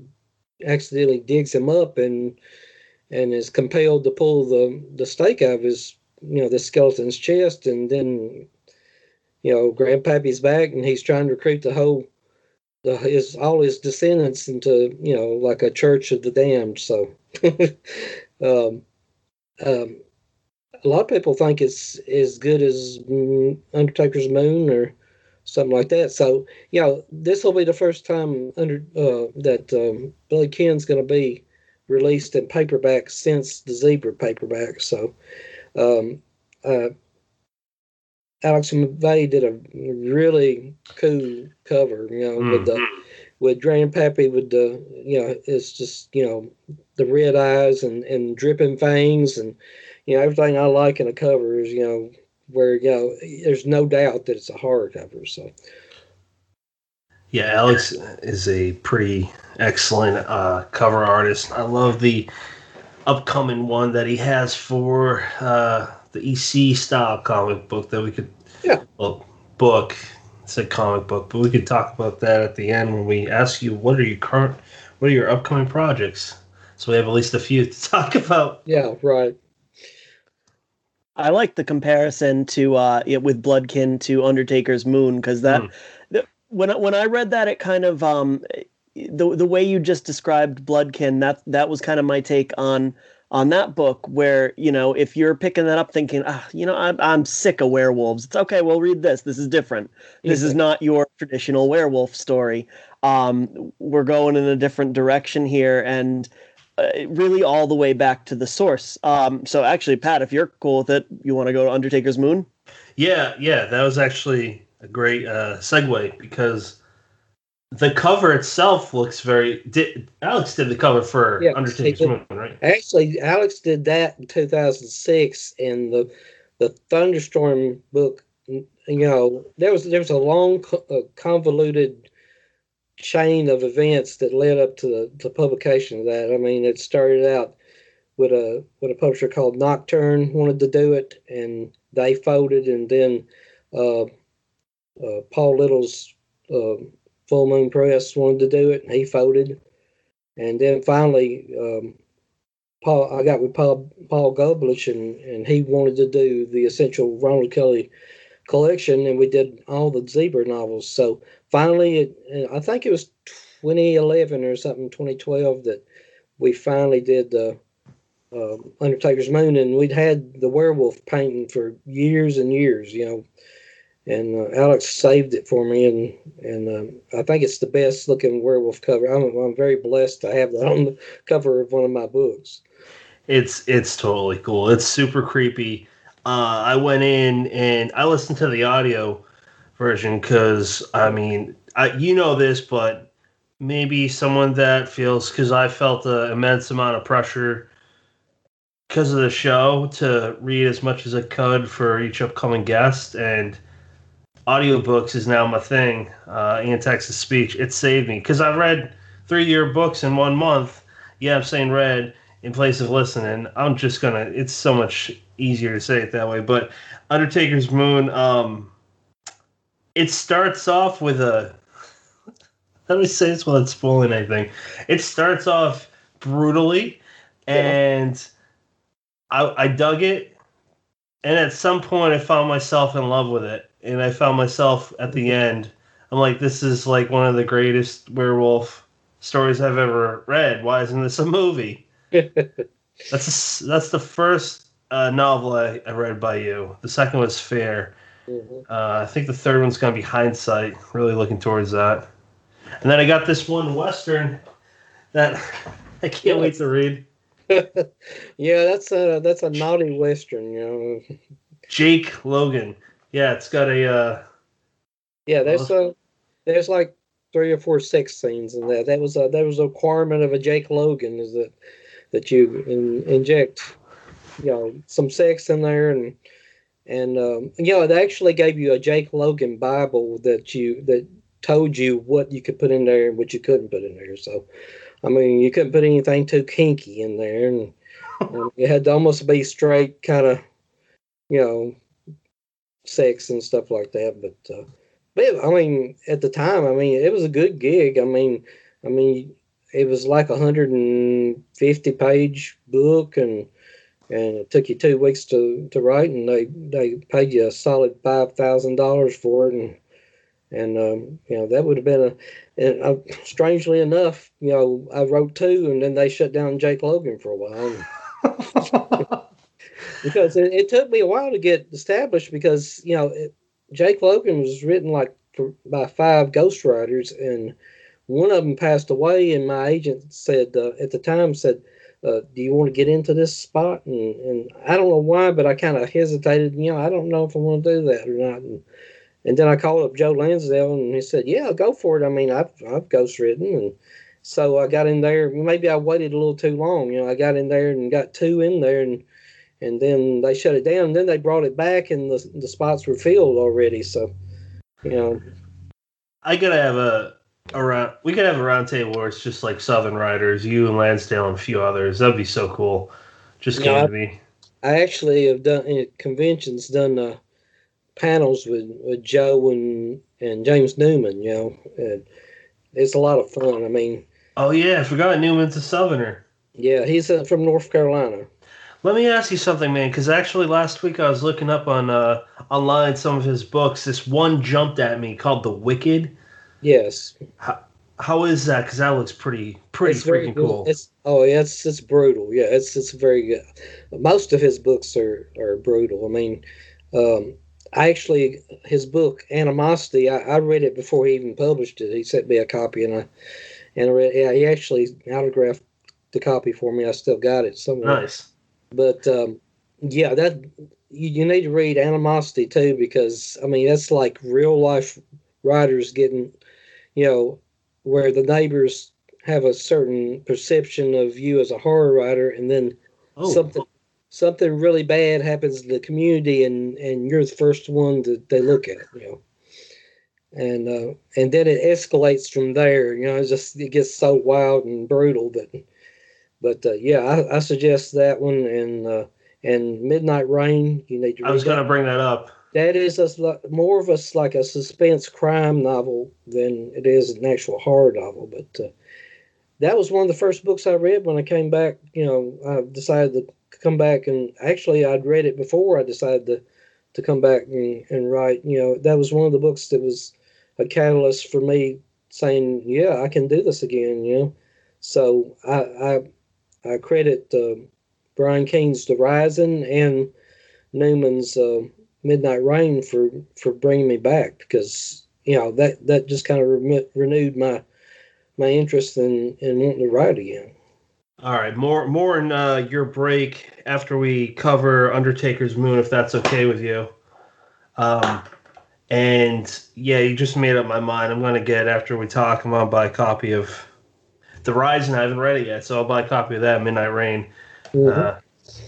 accidentally digs him up and and is compelled to pull the the stake out of his you know the skeleton's chest, and then you know Grandpappy's back, and he's trying to recruit the whole the his all his descendants into you know like a church of the damned. So. um, um, a lot of people think it's as good as Undertaker's Moon or something like that. So, you know, this will be the first time under uh, that um, Bloodkin's going to be released in paperback since the Zebra paperback. So, um, uh, Alex McVey did a really cool cover, you know, mm. with the mm-hmm. with Grandpappy with the you know, it's just you know the red eyes and and dripping fangs and you know everything I like in a cover is you know where you know there's no doubt that it's a horror cover. So yeah, Alex is a pretty excellent uh, cover artist. I love the upcoming one that he has for uh, the EC style comic book that we could yeah well, book. It's a comic book, but we could talk about that at the end when we ask you what are your current, what are your upcoming projects. So we have at least a few to talk about. Yeah, right. I like the comparison to uh, with Bloodkin to Undertaker's Moon because that mm. the, when when I read that it kind of um, the the way you just described Bloodkin that that was kind of my take on on that book where you know if you're picking that up thinking ah you know I'm I'm sick of werewolves. It's okay we'll read this. This is different. This is not your traditional werewolf story. Um we're going in a different direction here and uh, really all the way back to the source. Um, so actually, Pat, if you're cool with it, you want to go to Undertaker's Moon? Yeah, yeah, that was actually a great uh, segue because the cover itself looks very. Did, Alex did the cover for yeah, Undertaker's Moon, right? Actually, Alex did that in 2006, and the the Thunderstorm book. You know, there was there was a long, convoluted chain of events that led up to the, the publication of that. I mean, it started out with a with a publisher called Nocturne wanted to do it, and they folded, and then uh, uh, Paul Little's uh, Full Moon Press wanted to do it, and he folded, and then finally. Um, Paul, I got with Paul Paul and, and he wanted to do the essential Ronald Kelly collection, and we did all the zebra novels. So finally, it, I think it was 2011 or something, 2012, that we finally did the uh, Undertaker's Moon, and we'd had the werewolf painting for years and years, you know. And uh, Alex saved it for me, and and um, I think it's the best looking werewolf cover. I'm I'm very blessed to have that on the cover of one of my books. It's it's totally cool. It's super creepy uh, I went in and I listened to the audio version because I mean, I, you know this, but maybe someone that feels because I felt an immense amount of pressure because of the show to read as much as I could for each upcoming guest and audiobooks is now my thing uh, to speech it saved me because i've read three year books in one month yeah i'm saying read in place of listening i'm just gonna it's so much easier to say it that way. But Undertaker's Moon, um, it starts off with a. Let me say this without spoiling anything. It starts off brutally, and I, I dug it. And at some point, I found myself in love with it, and I found myself at the end. I'm like, this is like one of the greatest werewolf stories I've ever read. Why isn't this a movie? that's a, that's the first uh, novel I, I, read by you. The second was Fear. Mm-hmm. Uh, I think the third one's going to be Hindsight. Really looking towards that. And then I got this one Western that I can't yeah. wait to read. yeah, that's a that's a naughty Western, you know. Jake Logan. Yeah, it's got a. Uh, yeah, there's uh, a there's like three or four sex scenes in that. That was a that was a requirement of a Jake Logan is that that you in, inject you know some sex in there and and um, you know it actually gave you a Jake Logan Bible that you that told you what you could put in there and what you couldn't put in there. So, I mean, you couldn't put anything too kinky in there, and, and it had to almost be straight kind of, you know, sex and stuff like that. But, uh, but I mean, at the time, I mean, it was a good gig. I mean, I mean, it was like a hundred and fifty page book, and and it took you two weeks to, to write, and they they paid you a solid five thousand dollars for it, and and um, you know that would have been a. And uh, strangely enough, you know, I wrote two, and then they shut down Jake Logan for a while. because it, it, took me a while to get established because you know it, Jake Logan was written like by five ghostwriters, and one of them passed away. And my agent said uh, at the time said, uh, "Do you want to get into this spot?" And and I don't know why, but I kind of hesitated. You know, I don't know if I want to do that or not. And, and then I called up Joe Lansdale, and he said, "Yeah, go for it." I mean, I've I've ghostwritten, and so I got in there. Maybe I waited a little too long. You know, I got in there and got two in there, and and then they shut it down. And then they brought it back, and the the spots were filled already. So, you know, I gotta have a around. We could have a roundtable where it's just like Southern writers, you and Lansdale and a few others. That'd be so cool. Just came to me. I actually have done conventions done uh, panels with, with Joe and and James Newman. You know, and it's a lot of fun. I mean, oh yeah, I forgot Newman's a Southerner. Yeah, he's uh, from North Carolina. Let me ask you something, man. Because actually, last week I was looking up on uh, online some of his books. This one jumped at me called The Wicked. Yes. How, how is that? Because that looks pretty pretty it's freaking cool. It's oh yeah, it's it's brutal. Yeah, it's it's very good. Most of his books are are brutal. I mean, um, I actually his book Animosity. I, I read it before he even published it. He sent me a copy, and I and I read. Yeah, he actually autographed the copy for me. I still got it somewhere. Nice. But um, yeah, that you, you need to read Animosity too because I mean that's like real life writers getting, you know, where the neighbors have a certain perception of you as a horror writer, and then oh. something something really bad happens to the community, and and you're the first one that they look at, you know. And uh, and then it escalates from there. You know, it just it gets so wild and brutal that but uh, yeah, I, I, suggest that one and uh, and Midnight Rain. You need to. I was going to bring that up. That is a, more of a like a suspense crime novel than it is an actual horror novel. But uh, that was one of the first books I read when I came back. You know, I decided to come back and actually I'd read it before I decided to to come back and, and write. You know, that was one of the books that was a catalyst for me saying, "Yeah, I can do this again." You know, so I, I credit uh, Brian Keene's The Rising and Newman's uh, Midnight Rain for for bringing me back because you know that that just kind of re- renewed my my interest in in wanting to write again. All right, more more in uh, your break after we cover Undertaker's Moon, if that's okay with you. Um, and yeah, you just made up my mind. I'm gonna get after we talk. I'm gonna buy a copy of the Rise, and I haven't read it yet, so I'll buy a copy of that. Midnight Rain. Mm-hmm. Uh,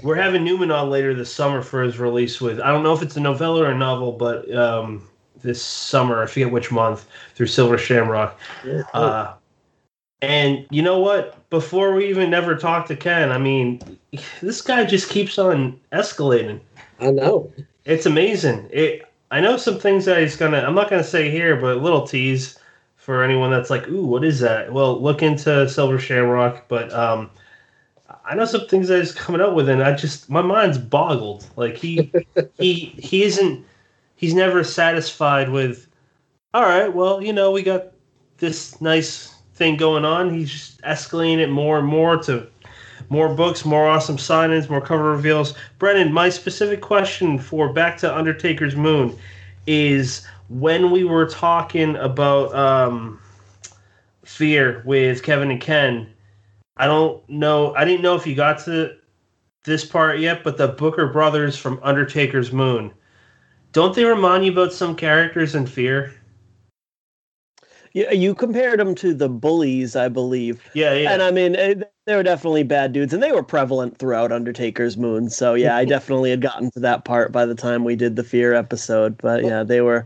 we're having Newman on later this summer for his release with I don't know if it's a novella or a novel, but um, this summer I forget which month through Silver Shamrock. Uh, and you know what? Before we even never talked to Ken, I mean, this guy just keeps on escalating. I know. It's amazing. It. I know some things that he's gonna. I'm not gonna say here, but little tease for anyone that's like, ooh, what is that? Well, look into Silver Shamrock, but um, I know some things that he's coming up with, and I just my mind's boggled. Like he he he isn't he's never satisfied with. All right, well, you know, we got this nice thing going on. He's just escalating it more and more to more books, more awesome signings, more cover reveals. Brennan, my specific question for Back to Undertaker's Moon is when we were talking about um, fear with Kevin and Ken, I don't know. I didn't know if you got to this part yet, but the Booker brothers from Undertaker's Moon, don't they remind you about some characters in Fear? Yeah, you compared them to the bullies, I believe. Yeah, yeah. And I mean, eh, they were definitely bad dudes, and they were prevalent throughout Undertaker's Moon. So yeah, I definitely had gotten to that part by the time we did the Fear episode. But yeah, they were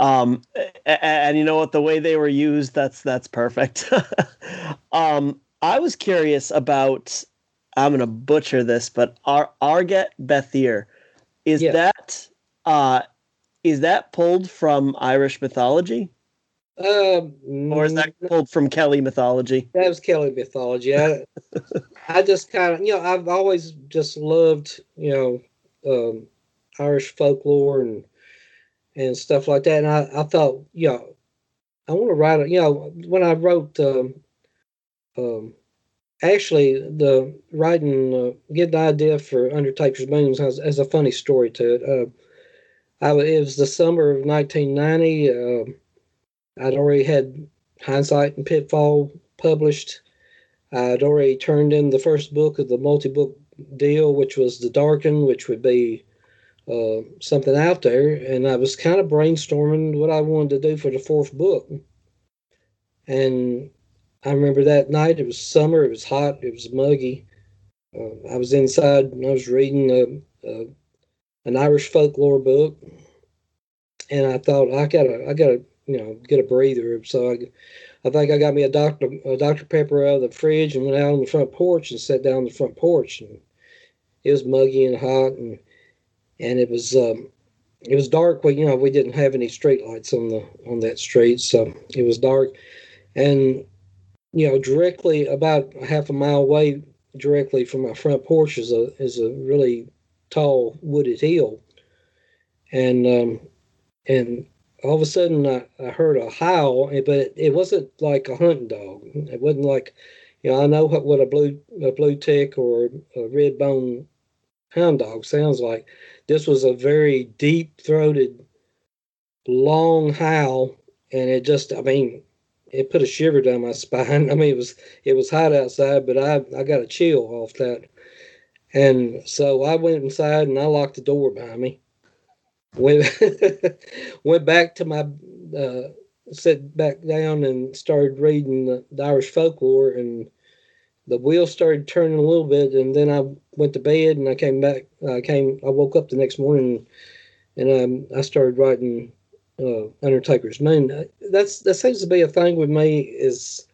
um, and, and you know what? The way they were used, that's that's perfect. um, I was curious about. I'm gonna butcher this, but Ar- Arget Bethir, is yeah. that uh, is that pulled from Irish mythology? Um, or is that pulled from Kelly mythology? That was Kelly mythology. I, I just kind of, you know, I've always just loved, you know, um, Irish folklore and and stuff like that. And I, I thought, you know, I want to write. You know, when I wrote, um, um, actually, the writing, uh, get the idea for Undertaker's Moons has, has a funny story to it. Uh, I, it was the summer of 1990. Uh, I'd already had Hindsight and Pitfall published. I'd already turned in the first book of the multi book deal, which was The Darken, which would be uh, something out there. And I was kind of brainstorming what I wanted to do for the fourth book. And I remember that night, it was summer, it was hot, it was muggy. Uh, I was inside and I was reading a, a, an Irish folklore book. And I thought, I gotta, I gotta you know get a breather. So I, I think I got me a Dr. A Dr. Pepper out of the fridge and went out on the front porch and sat down on the front porch. And it was muggy and hot, and and it was um, it was dark. We you know we didn't have any street lights on the on that street, so it was dark. And you know, directly about half a mile away, directly from my front porch is a is a really tall wooded hill, and um, and all of a sudden I, I heard a howl, but it, it, wasn't like a hunting dog. It wasn't like, you know, I know what, what a blue a blue tick or a red bone hound dog sounds like. This was a very deep throated, long howl, and it just, I mean, it put a shiver down my spine. I mean, it was it was hot outside, but I I got a chill off that, and so I went inside and I locked the door behind me went went back to my uh, sat back down and started reading the, the, Irish folklore, and the wheels started turning a little bit, and then I went to bed, and I came back. I came. I woke up the next morning, and um, I started writing uh, Undertaker's Moon. That's that seems to be a thing with me. Is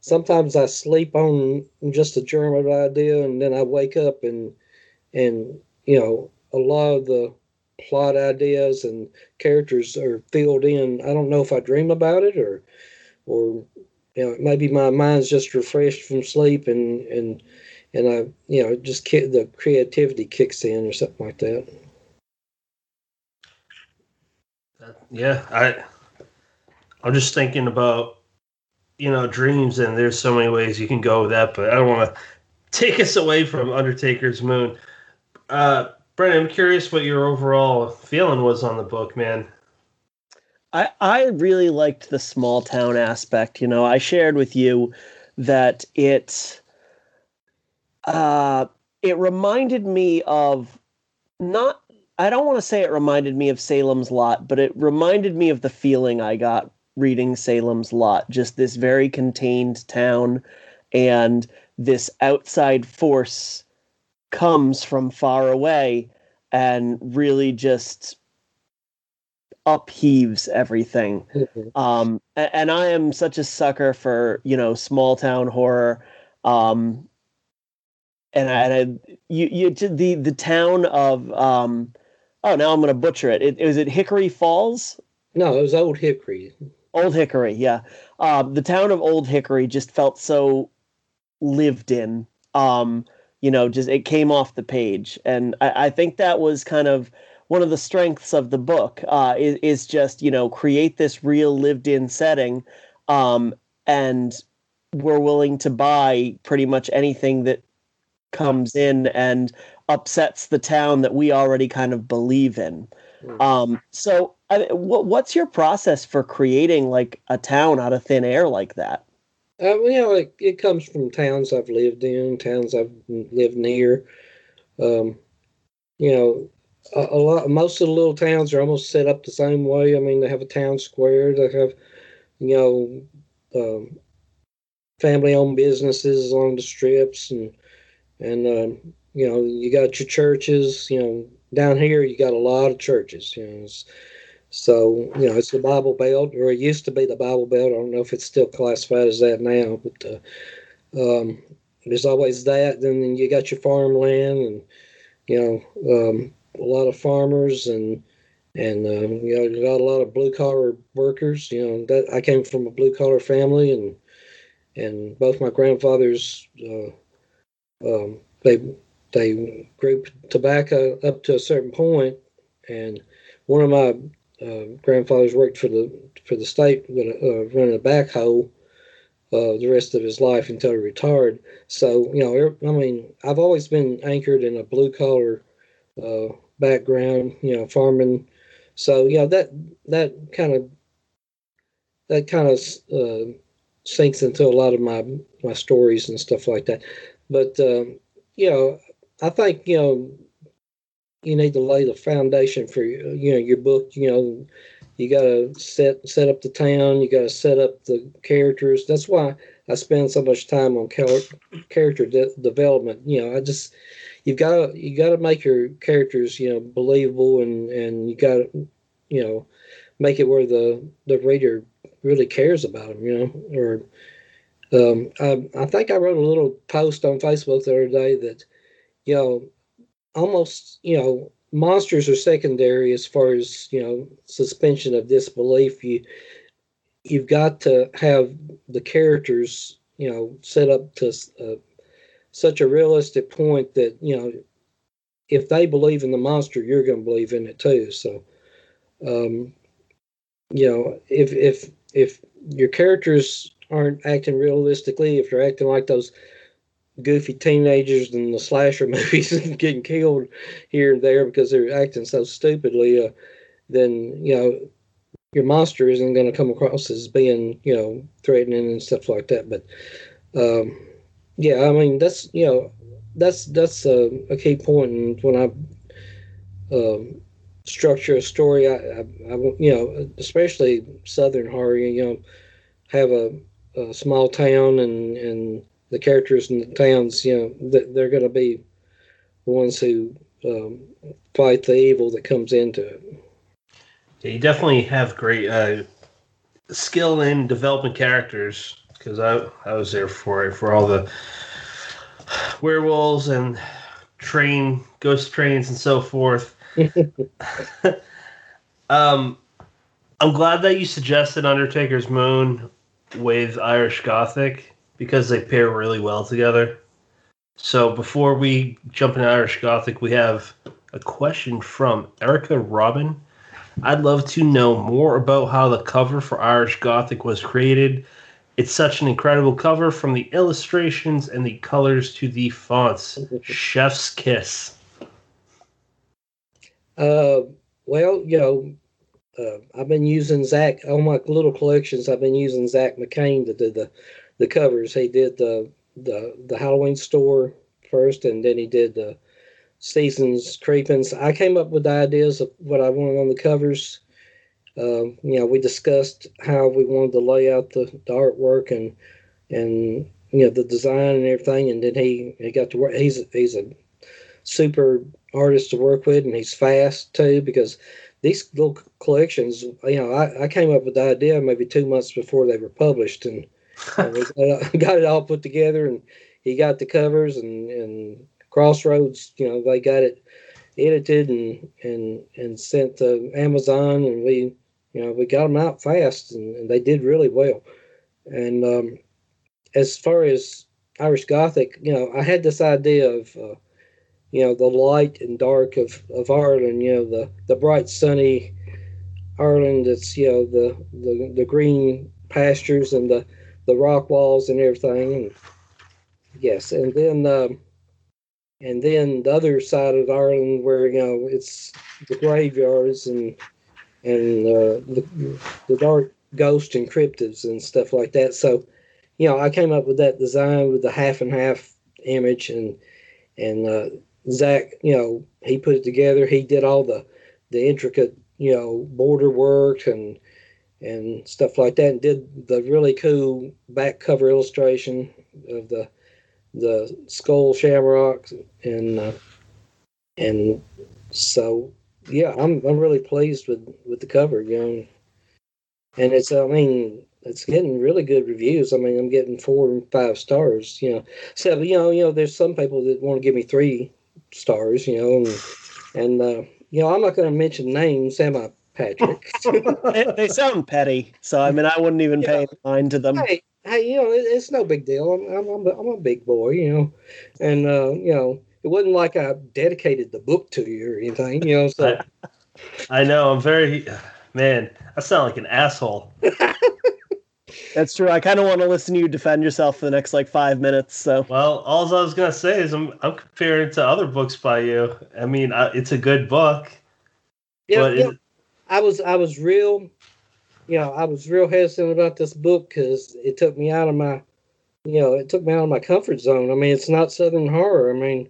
sometimes I sleep on just a germ of an idea, and then I wake up and and you know a lot of the plot ideas and characters are filled in. I don't know if I dream about it or, or you know, maybe my mind's just refreshed from sleep and and and I you know just the creativity kicks in or something like that. Yeah, I I'm just thinking about you know dreams and there's so many ways you can go with that, but I don't want to take us away from Undertaker's Moon. Uh, Brennan, I'm curious what your overall feeling was on the book, man. I I really liked the small town aspect. You know, I shared with you that it uh it reminded me of not I don't want to say it reminded me of Salem's Lot, but it reminded me of the feeling I got reading Salem's Lot. Just this very contained town and this outside force comes from far away and really just upheaves everything. Mm-hmm. Um, and, and, I am such a sucker for you know small town horror. Um, and I, and I, you you the the town of um, oh now I'm going to butcher it. it. Was it Hickory Falls? No, it was Old Hickory. Old Hickory, yeah. Uh, the town of Old Hickory just felt so lived in. Um, you know just it came off the page and i, I think that was kind of one of the strengths of the book uh, is, is just you know create this real lived in setting um, and we're willing to buy pretty much anything that comes in and upsets the town that we already kind of believe in hmm. um, so I, what, what's your process for creating like a town out of thin air like that uh, you know, it, it comes from towns I've lived in, towns I've lived near. Um, you know, a, a, lot. Most of the little towns are almost set up the same way. I mean, they have a town square. They have, you know, um, family-owned businesses along the strips, and and um, you know, you got your churches. You know, down here you got a lot of churches. You know, so, you know, it's the Bible Belt, or it used to be the Bible Belt. I don't know if it's still classified as that now, but uh, um, there's always that. Then you got your farmland and, you know, um, a lot of farmers and and um, you know, got a lot of blue collar workers. You know, that I came from a blue collar family, and and both my grandfathers, uh, um, they they grew tobacco up to a certain point, and one of my uh, grandfathers worked for the for the state uh, running a backhoe uh, the rest of his life until he retired. So you know, I mean, I've always been anchored in a blue collar uh, background, you know, farming. So yeah, that that kind of that kind of uh, sinks into a lot of my my stories and stuff like that. But um, you know, I think you know you need to lay the foundation for you know your book. You know, you got to set set up the town. You got to set up the characters. That's why I spend so much time on character de- development. You know, I just you've got to you got to make your characters you know believable and and you got to you know make it where the the reader really cares about them. You know, or um, I, I think I wrote a little post on Facebook the other day that you know almost you know monsters are secondary as far as you know suspension of disbelief you you've got to have the characters you know set up to uh, such a realistic point that you know if they believe in the monster you're going to believe in it too so um you know if if if your characters aren't acting realistically if they're acting like those goofy teenagers in the slasher movies and getting killed here and there because they're acting so stupidly, uh, then you know your monster isn't going to come across as being you know threatening and stuff like that. But um, yeah, I mean that's you know that's that's a, a key point. And when I um, structure a story, I, I, I, you know especially Southern horror, you know, have a, a small town and and the characters in the towns, you know, they're going to be the ones who um, fight the evil that comes into it. Yeah, you definitely have great uh, skill in developing characters because I I was there for it for all the werewolves and train ghost trains and so forth. um, I'm glad that you suggested Undertaker's Moon with Irish Gothic because they pair really well together. So before we jump into Irish Gothic, we have a question from Erica Robin. I'd love to know more about how the cover for Irish Gothic was created. It's such an incredible cover from the illustrations and the colors to the fonts. Chef's kiss. Uh, well, you know, uh, I've been using Zach on my little collections. I've been using Zach McCain to do the the covers. He did the the the Halloween store first, and then he did the seasons creepings. I came up with the ideas of what I wanted on the covers. Um, you know, we discussed how we wanted to lay out the, the artwork and and you know the design and everything, and then he he got to work. He's he's a super artist to work with, and he's fast too because these little collections. You know, I, I came up with the idea maybe two months before they were published, and got it all put together, and he got the covers and and Crossroads. You know, they got it edited and and and sent to Amazon, and we you know we got them out fast, and, and they did really well. And um, as far as Irish Gothic, you know, I had this idea of uh, you know the light and dark of of Ireland. You know, the the bright sunny Ireland. That's you know the the the green pastures and the the rock walls and everything. And yes, and then um, and then the other side of Ireland where you know it's the graveyards and and uh, the the dark ghost and cryptids and stuff like that. So, you know, I came up with that design with the half and half image and and uh, Zach, you know, he put it together. He did all the the intricate, you know, border work and and stuff like that, and did the really cool back cover illustration of the the skull shamrock, and uh, and so yeah, I'm I'm really pleased with with the cover, you know, and it's I mean it's getting really good reviews. I mean, I'm getting four and five stars, you know. So you know, you know, there's some people that want to give me three stars, you know, and and uh, you know, I'm not going to mention names, am I, Patrick? they, they sound petty, so I mean, I wouldn't even pay any mind to them. hey, hey, you know, it, it's no big deal. I'm, I'm, I'm, a, I'm a big boy, you know, and uh, you know, it wasn't like I dedicated the book to you or anything, you know. So I, I know. I'm very man. I sound like an asshole. That's true. I kind of want to listen to you defend yourself for the next like five minutes. So Well, all I was gonna say is I'm I'm comparing it to other books by you. I mean, I, it's a good book, yeah, but yeah, it, I was, I was real, you know, I was real hesitant about this book because it took me out of my, you know, it took me out of my comfort zone. I mean, it's not Southern horror. I mean,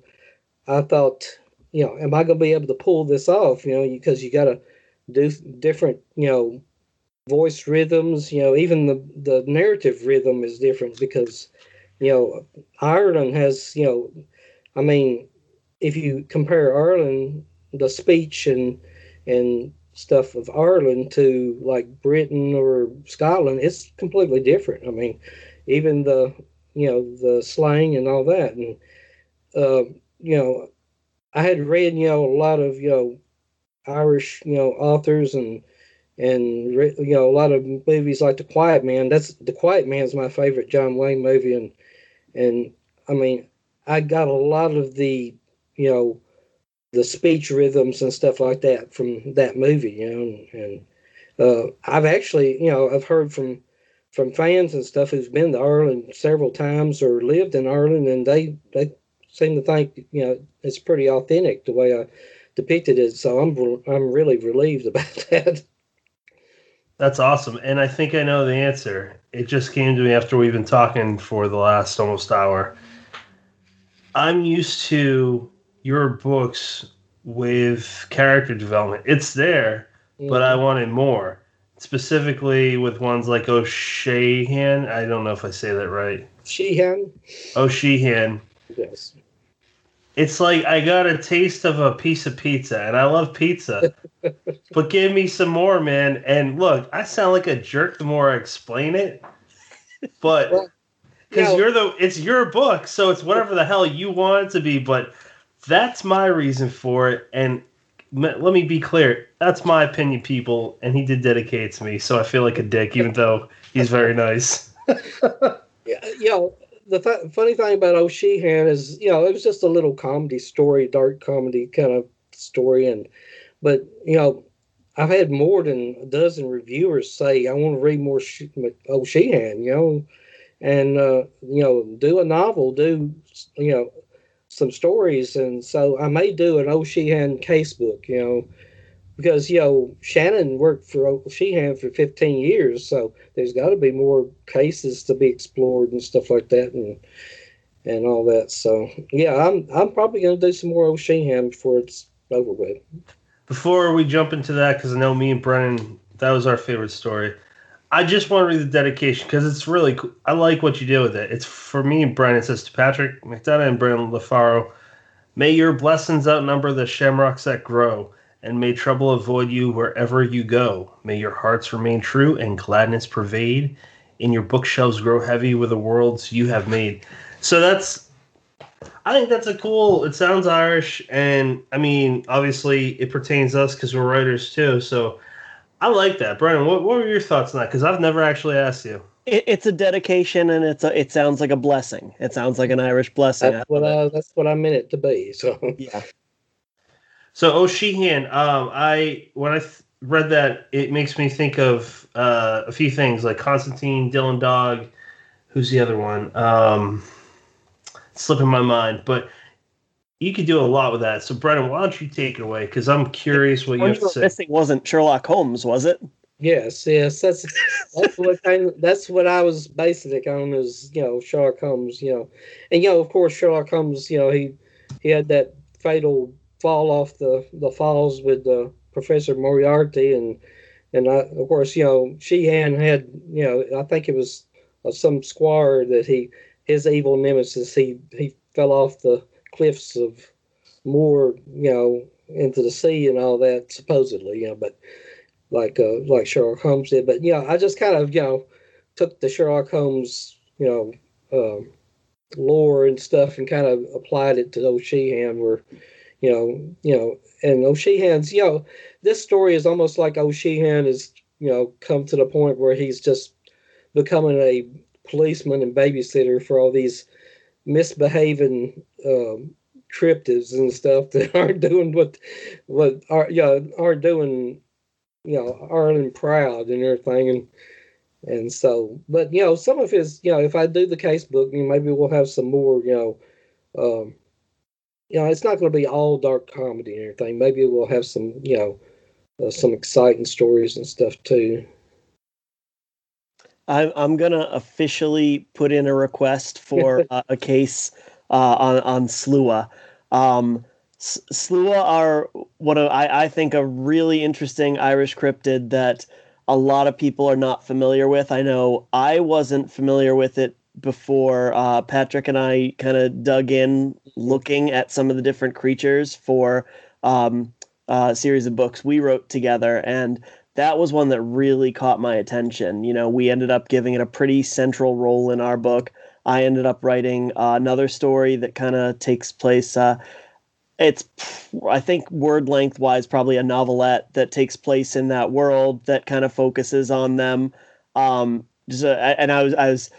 I thought, you know, am I going to be able to pull this off? You know, because you got to do different, you know, voice rhythms. You know, even the the narrative rhythm is different because, you know, Ireland has, you know, I mean, if you compare Ireland, the speech and and stuff of Ireland to like Britain or Scotland, it's completely different. I mean, even the you know the slang and all that, and uh, you know, I had read you know a lot of you know Irish you know authors and and you know a lot of movies like The Quiet Man. That's The Quiet Man is my favorite John Wayne movie, and and I mean I got a lot of the you know the speech rhythms and stuff like that from that movie, you know, and, and uh, I've actually, you know, I've heard from from fans and stuff who's been to Ireland several times or lived in Ireland, and they they seem to think, you know, it's pretty authentic the way I depicted it. So I'm I'm really relieved about that. that's awesome. And I think I know the answer. It just came to me after we've been talking for the last almost hour. I'm used to your books with character development. It's there, but I mm-hmm. wanted more. Specifically with ones like O'Sheehan. I don't know if I say that right. Sheehan, O'Sheehan. yes, It's like I got a taste of a piece of pizza, and I love pizza. but give me some more, man. And look, I sound like a jerk the more I explain it. But Well, because you know- you're the it's your book, so it's whatever the hell you want it to be. But that's my reason for it. And let me be clear, that's my opinion, people. And he did dedicate to me, so I feel like a dick, even though he's very nice. Yeah, you know, the th- funny thing about O'Sheehan is, you know, it was just a little comedy story, dark comedy kind of story, and but you know, I've had more than a dozen reviewers say I want to read more She- O'Sheehan, you know, and uh, you know, do a novel, do you know, some stories, and so I may do an O'Sheehan casebook, you know. Because you know Shannon worked for O'Sheehan for 15 years, so there's got to be more cases to be explored and stuff like that and and all that so yeah i'm i'm probably going to do some more O'Sheehan before it's over with Before we jump into that, because I know me and Brennan, that was our favorite story. I just want to read the dedication because it's really cool. I like what you did with it. It's for me and Brennan. It says to Patrick McDonough and Brennan LaFaro, may your blessings outnumber the shamrocks that grow, and may trouble avoid you wherever you go. May your hearts remain true and gladness pervade, and your bookshelves grow heavy with the worlds you have made. So that's I think that's a cool. It sounds Irish, and I mean, obviously, it pertains to us because we're writers too. So, I like that, Brennan. What, what were your thoughts on that? Because I've never actually asked you. it, it's a dedication, and it's a, it sounds like a blessing. It sounds like an Irish blessing. that's what i that's what i meant it to be so yeah. So O'Sheehan, um, I when I th- read that, it makes me think of uh, a few things like Constantine, Dylan Dog. Who's the other one? Um, slipping my mind, but you could do a lot with that. So, Brennan, why don't you take it away? Because I'm curious what you One have you to were say. missing wasn't Sherlock Holmes, was it? yes yes that's that's what kind that's what i was basing it on is you know sherlock holmes you know and you know of course sherlock holmes you know he he had that fatal fall off the the falls with uh, professor moriarty and and I, of course you know sheehan had you know i think it was uh, some squire that he his evil nemesis he he fell off the cliffs of Moher, you know, into the sea and all that, supposedly, you know, but like uh, like Sherlock Holmes did. But yeah, I just kind of you know took the Sherlock Holmes you know um, lore and stuff and kind of applied it to O'Sheehan, where you know, you know, and O'Sheehan's, you know, this story is almost like O'Sheehan has, you know, come to the point where he's just becoming a policeman and babysitter for all these misbehaving um, cryptids and stuff that aren't doing what what are you know, aren't doing you know aren't proud and everything and and so but you know some of his you know if I do the case book maybe we'll have some more you know um, you know it's not going to be all dark comedy and everything maybe we'll have some you know uh, some exciting stories and stuff too. I'm I'm gonna officially put in a request for uh, a case uh, on on Sluagh. Um, Sluagh are what I, I think a really interesting Irish cryptid that a lot of people are not familiar with. I know I wasn't familiar with it before uh, Patrick and I kind of dug in looking at some of the different creatures for um, a series of books we wrote together. And that was one that really caught my attention. You know, we ended up giving it a pretty central role in our book. I ended up writing uh, another story that kind of takes place. Uh, it's, I think, word length wise, probably a novelette that takes place in that world that kind of focuses on them. Um, just, uh, and I was, I was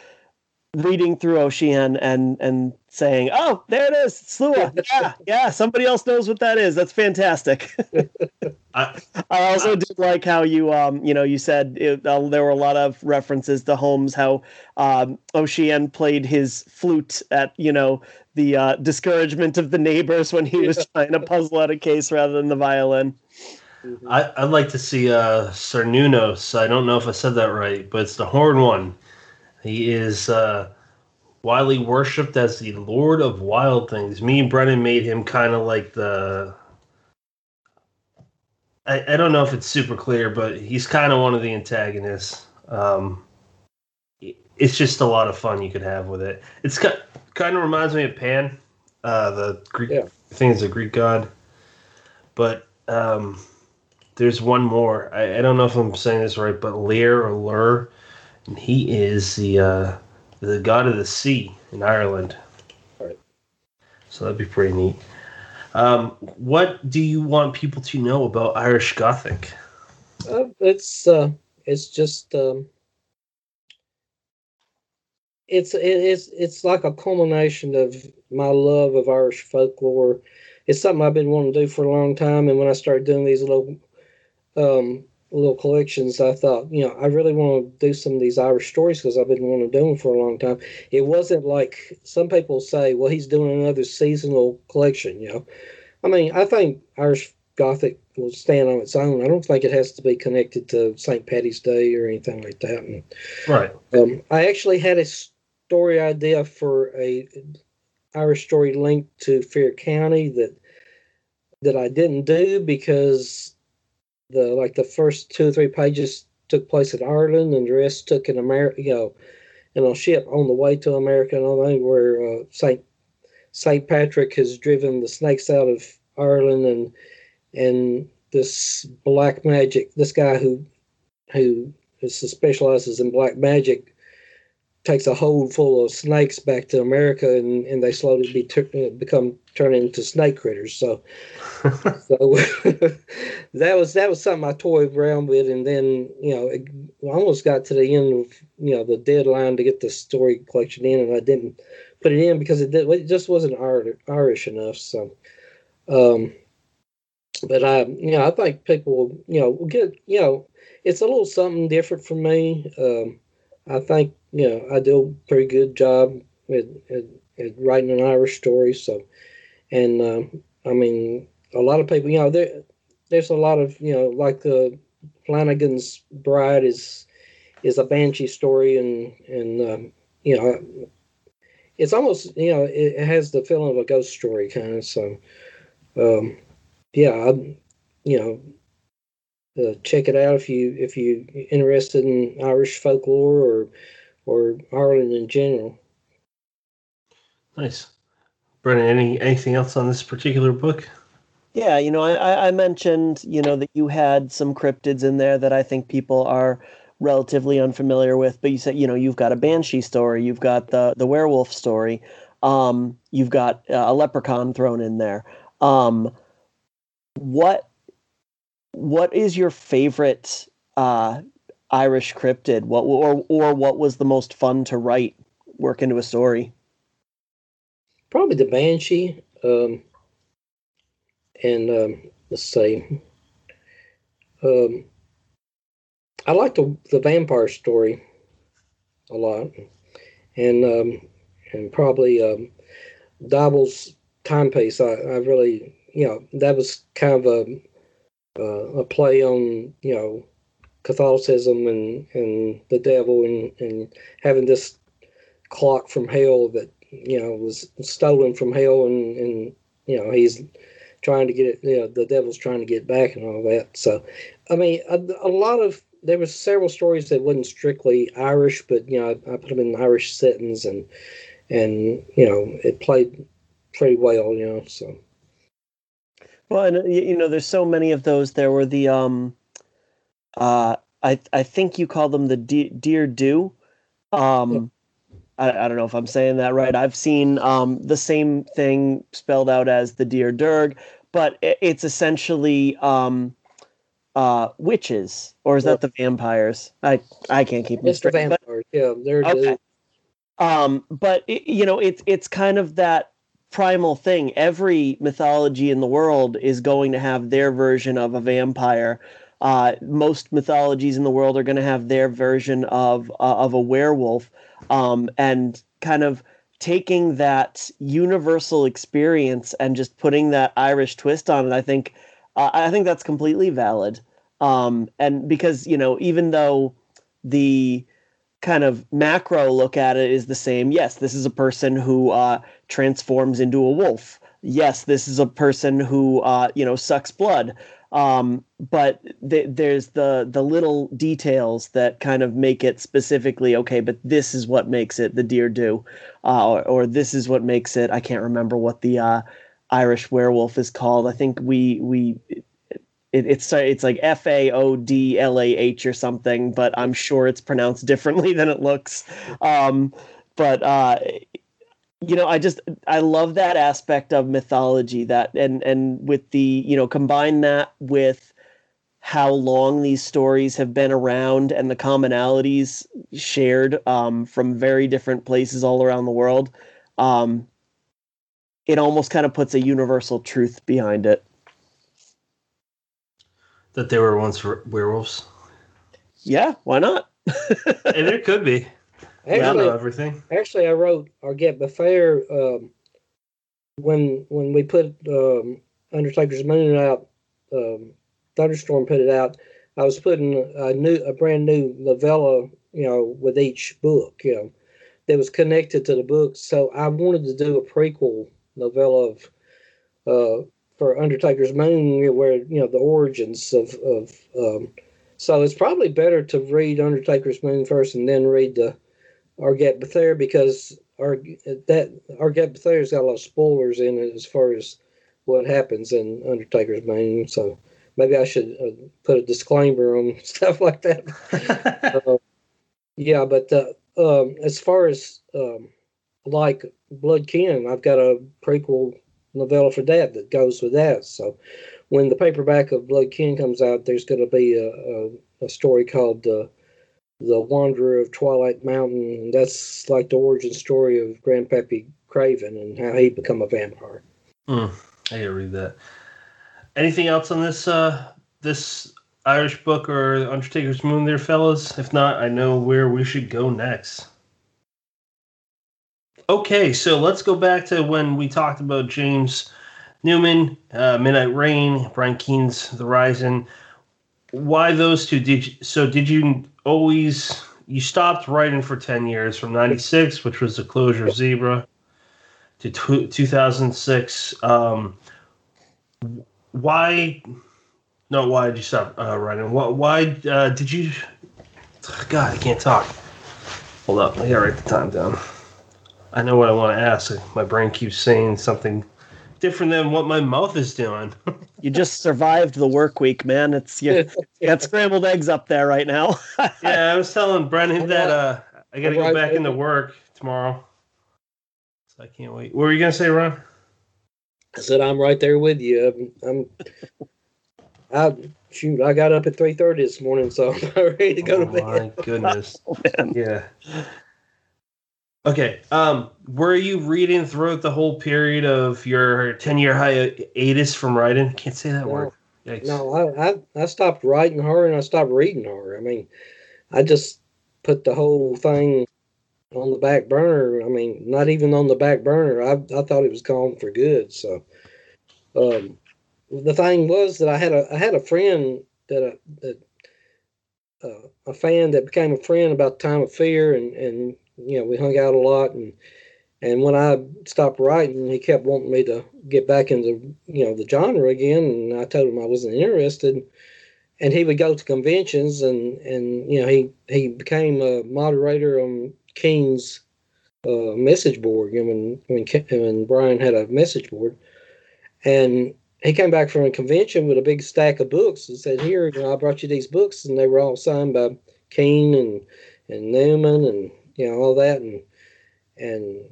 reading through O'Sheehan and and saying, "Oh, there it is, Sluagh. Yeah, yeah. Somebody else knows what that is. That's fantastic." I, I also I, did like how you um you know you said it, uh, there were a lot of references to Holmes how um O'Sheehan played his flute at you know the uh, discouragement of the neighbors when he was trying to puzzle out a case rather than the violin. I, I'd like to see uh, Cernunnos. I don't know if I said that right, but it's the horn one. He is uh, widely worshipped as the Lord of Wild Things. Me and Brennan made him kind of like the. I, I don't know if it's super clear, but he's kind of one of the antagonists. Um, it's just a lot of fun you could have with it. It's kind of reminds me of Pan, uh, the Greek. Yeah. I think it's a Greek god, but um, there's one more. I, I, don't know if I'm saying this right, but Lear or Lur, and he is the uh, the god of the sea in Ireland. Right. So that'd be pretty neat. Um, what do you want people to know about Irish Gothic? Uh, it's uh, it's just um, it's it's it's like a culmination of my love of Irish folklore. It's something I've been wanting to do for a long time, and when I started doing these little um, little collections, I thought, you know, I really want to do some of these Irish stories because I've been wanting to do them for a long time. It wasn't like some people say, well, he's doing another seasonal collection. You know, I mean, I think Irish Gothic will stand on its own. I don't think it has to be connected to St. Patty's Day or anything like that. And, right. Um, I actually had a story idea for a Irish story linked to Fair County that that I didn't do because the like the first two or three pages took place in Ireland and the rest took in America, you know, in a ship on the way to America and all that, where uh, Saint Saint Patrick has driven the snakes out of Ireland and and this black magic, this guy who who specializes in black magic takes a hold full of snakes back to America, and, and they slowly be uh, become turned into snake critters. So, so that was that was something I toyed around with, and then you know it almost got to the end of you know the deadline to get the story collection in, and I didn't put it in because it did, it just wasn't Irish enough. So, um, but I you know I think people you know will get you know it's a little something different for me. Um, I think you know I do a pretty good job at, at, at writing an Irish story. So, and um, I mean, a lot of people, you know, there there's a lot of you know like the Flanagan's Bride is is a banshee story, and and um, you know it's almost you know it has the feeling of a ghost story kind of. So, um, yeah, I, you know uh, check it out if you if you interested in Irish folklore or or Ireland in general. Nice, Brennan. Any anything else on this particular book? Yeah, you know, I, I mentioned you know that you had some cryptids in there that I think people are relatively unfamiliar with, but you said you know you've got a banshee story, you've got the the werewolf story, um, you've got uh, a leprechaun thrown in there. Um, what what is your favorite uh, Irish cryptid? What or or what was the most fun to write, work into a story? Probably the Banshee. Um, and um, let's say, um, I like the the vampire story a lot, and um, and probably um, Diabol's timepiece. I, I really, you know, that was kind of a uh, a play on you know Catholicism and and the devil and and having this clock from hell that you know was stolen from hell and and you know he's trying to get it you know the devil's trying to get back and all that. So i mean a, a lot of there was several stories that wasn't strictly irish but you know I, I put them in irish settings and and you know it played pretty well you know so well and you know there's so many of those there were the um uh i i think you call them the De- dear do um I, I, don't know if I'm saying that right. I've seen um, the same thing spelled out as the deer Derg, but it, it's essentially um, uh, witches, or is that the vampires? I I can't keep them it's straight. The vampires. But, yeah, they're okay. Um, but it, you know, it's it's kind of that primal thing. Every mythology in the world is going to have their version of a vampire. Uh, most mythologies in the world are going to have their version of uh, of a werewolf um, and kind of taking that universal experience and just putting that Irish twist on it, I think uh, I think that's completely valid. Um, and because you know, even though the kind of macro look at it is the same, yes, this is a person who uh, transforms into a wolf. Yes, this is a person who uh, you know sucks blood. Um, but th- there's the the little details that kind of make it specifically okay. But this is what makes it the deer do, uh, or, or, this is what makes it. I can't remember what the uh, Irish werewolf is called. I think we we it, it's it's like F A O D L A H or something, but I'm sure it's pronounced differently than it looks. Um, but uh, you know i just i love that aspect of mythology that and and with the you know combine that with how long these stories have been around and the commonalities shared um, from very different places all around the world um, it almost kind of puts a universal truth behind it that they were once werewolves yeah why not and there could be Actually, I know everything. Actually, I wrote Arget Befair um, when when we put um, Undertaker's Moon out. Um, Thunderstorm put it out. I was putting a new, a brand new novella, you know, with each book, you know, that was connected to the book. So I wanted to do a prequel novella of uh, for Undertaker's Moon, where you know the origins of of. Um, so it's probably better to read Undertaker's Moon first and then read the Arget Bethair because our that Arget Bethair's got a lot of spoilers in it as far as what happens in Undertaker's Moon. So maybe I should uh, put a disclaimer on stuff like that. uh, yeah, but uh, um, as far as um, like Blood Kin, I've got a prequel novella for that that goes with that. So when the paperback of Blood Kin comes out, there's going to be a, a, a story called uh, the Wanderer of Twilight Mountain. That's like the origin story of Grandpappy Craven and how he become a vampire. Mm, I gotta read that. Anything else on this uh, this Irish book or Undertaker's Moon, there, fellas? If not, I know where we should go next. Okay, so let's go back to when we talked about James Newman, uh, Midnight Rain, Brian Keene's The Rising. Why those two? Did you, so? Did you always you stopped writing for 10 years from 96 which was the closure of zebra to t- 2006 um, why no why did you stop uh, writing why, why uh, did you god i can't talk hold up i gotta write the time down i know what i want to ask my brain keeps saying something different than what my mouth is doing. you just survived the work week, man. It's you, you got scrambled eggs up there right now. yeah, I was telling Brennan that uh, I got to go back into work tomorrow, so I can't wait. What were you gonna say, Ron? I said, I'm right there with you. I'm, I'm I shoot, I got up at three thirty this morning, so I'm ready to go oh to bed. my goodness. Oh, man. Yeah. Okay. Um, were you reading throughout the whole period of your ten-year hiatus from writing? Can't say that No. word. Yikes. No, I, I I stopped writing her and I stopped reading her. I mean, I just put the whole thing on the back burner. I mean, not even on the back burner. I I thought it was gone for good. So, um, the thing was that I had a I had a friend that I, that uh, a fan that became a friend about the time of fear, and and you know we hung out a lot and. And when I stopped writing, he kept wanting me to get back into you know the genre again, and I told him I wasn't interested. And he would go to conventions, and and you know he he became a moderator on Keene's uh, message board. You know, when when Brian had a message board, and he came back from a convention with a big stack of books and said, "Here, you know, I brought you these books, and they were all signed by King and and Newman, and you know all that." And and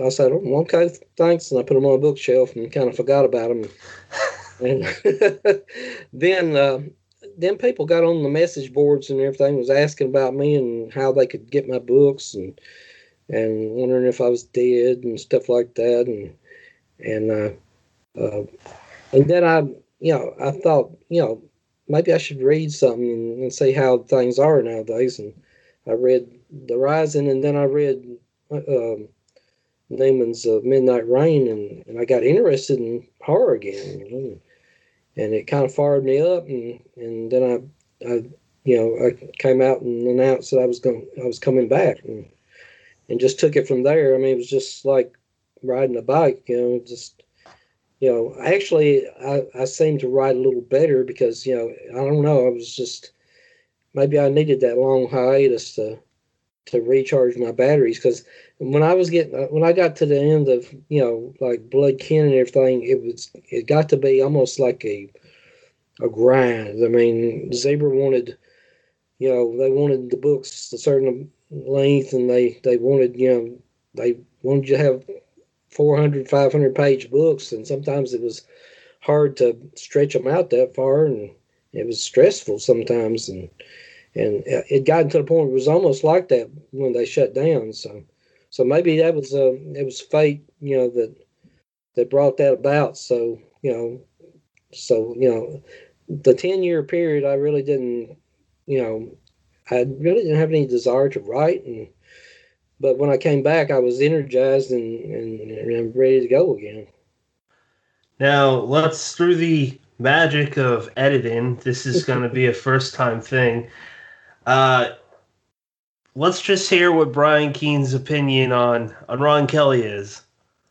I said, "Okay, thanks," and I put them on a bookshelf and kind of forgot about them. and then uh, then people got on the message boards and everything was asking about me and how they could get my books and and wondering if I was dead and stuff like that and and uh, uh, and then I you know I thought you know maybe I should read something and, and see how things are nowadays and I read The Rising and then I read um, Newman's uh, Midnight Rain and, and I got interested in horror again you know, and it kind of fired me up and and then I I you know I came out and announced that I was going I was coming back and and just took it from there. I mean, it was just like riding a bike, you know, just you know. Actually, I I seemed to ride a little better because you know I don't know I was just maybe I needed that long hiatus to to recharge my batteries because when I was getting uh, when I got to the end of you know like Blood Kin and everything, it was it got to be almost like a a grind. I mean, Zebra wanted you know they wanted the books a certain length and they they wanted you know they wanted you to have 400 500 page books and sometimes it was hard to stretch them out that far and it was stressful sometimes and and it got to the point where it was almost like that when they shut down so so maybe that was uh, it was fate you know that that brought that about so you know so you know the 10 year period i really didn't you know I really didn't have any desire to write, and but when I came back, I was energized and and, and ready to go again. Now let's through the magic of editing. This is going to be a first time thing. Uh, let's just hear what Brian Keene's opinion on on Ron Kelly is.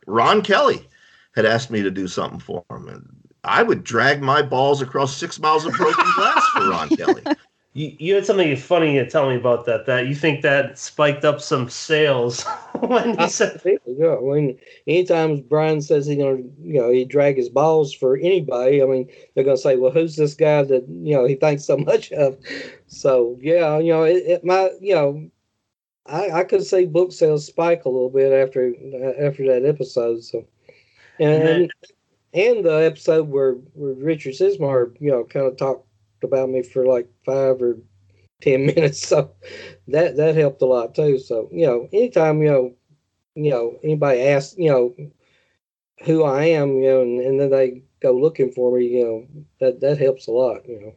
Ron Kelly had asked me to do something for him, and I would drag my balls across six miles of broken glass for Ron Kelly. You, you had something funny to tell me about that. That you think that spiked up some sales when you ah, said Yeah, when anytime Brian says he's gonna, you know, he drag his balls for anybody, I mean, they're gonna say, well, who's this guy that you know he thinks so much of? So yeah, you know, it, it my, you know, I I could see book sales spike a little bit after uh, after that episode. So and and, and the episode where where Richard Chizmar, you know, kind of talked about me for like five or ten minutes. So that that helped a lot too. So you know, anytime you know, you know, anybody asks, you know, who I am, you know, and, and then they go looking for me, you know, that that helps a lot. You know.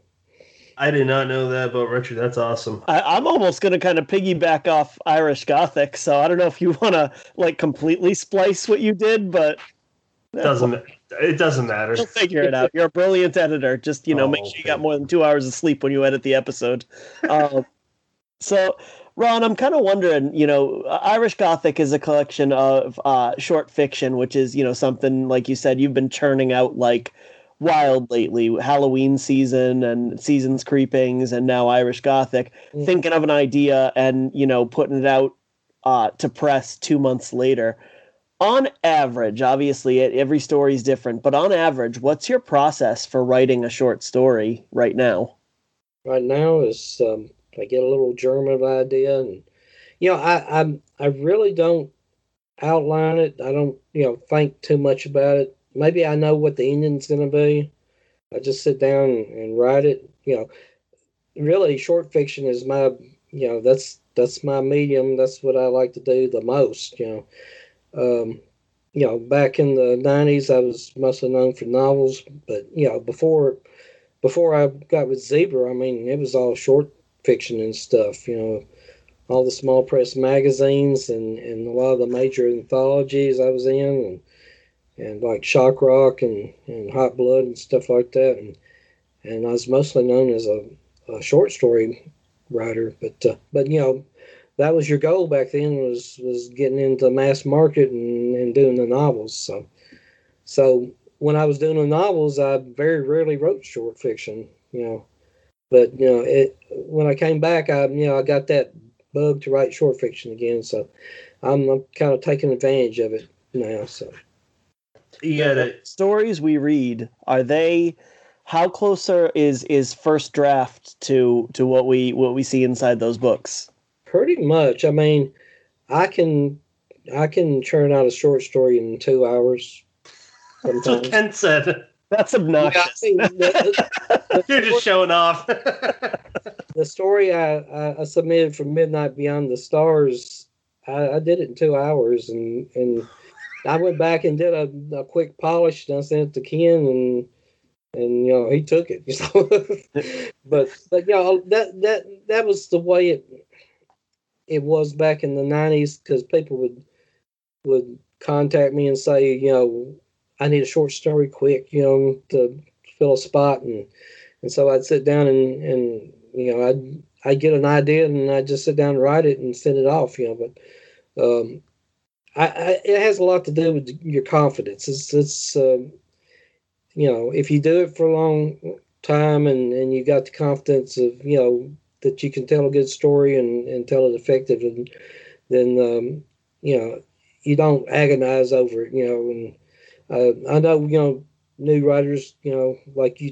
I did not know that about Richard. That's awesome. I, I'm almost going to kind of piggyback off Irish Gothic, so I don't know if you want to like completely splice what you did, but Doesn't it doesn't matter. You'll figure it out. You're a brilliant editor. Just you know, Oh, make sure you okay. got more than two hours of sleep when you edit the episode. Um, so, Ron, I'm kind of wondering. You know, Irish Gothic is a collection of uh, short fiction, which is you know something like you said you've been churning out like wild lately. Halloween season and seasons creepings, and now Irish Gothic. Mhm. Thinking of an idea and you know putting it out uh, to press two months later on average, obviously every story is different, but on average, what's your process for writing a short story right now? right now is um, I get a little germ of idea, and you know, I I I really don't outline it. I don't you know think too much about it. maybe I know what the ending's going to be. I just sit down and write it. You know, really, short fiction is my you know that's that's my medium. That's what I like to do the most. You know, um, you know, back in the '90s, I was mostly known for novels, but you know, before before I got with Zebra, I mean, it was all short fiction and stuff. You know, all the small press magazines and and a lot of the major anthologies I was in, and and like Shock Rock and and Hot Blood and stuff like that, and and I was mostly known as a, a short story writer, but uh, but you know that was your goal back then was was getting into mass market and, and doing the novels. So so when I was doing the novels, I very rarely wrote short fiction, you know. But you know, it when I came back, I you know I got that bug to write short fiction again. So I'm, I'm kind of taking advantage of it now. So yeah, the stories we read are they how closer is is first draft to to what we what we see inside those books pretty much i mean i can i can churn out a short story in two hours that's what Ken said. That's obnoxious. Yeah, I mean, the, the, You're just showing off. the story I, I, I submitted for Midnight Beyond the Stars, I, I did it in two hours, and and I went back and did a, a quick polish, and I sent it to Ken, and and you know he took it. but but you know that that that was the way it it was back in the '90s because people would would contact me and say, you know, I need a short story quick, you know, to fill a spot, and and so I'd sit down and and you know I'd I'd get an idea and I'd just sit down and write it and send it off, you know. But um, I, I it has a lot to do with your confidence. It's it's um, you know if you do it for a long time and and you got the confidence of you know that you can tell a good story and and tell it effective and then um, you know you don't agonize over it, you know and uh, I know you know new writers, you know, like you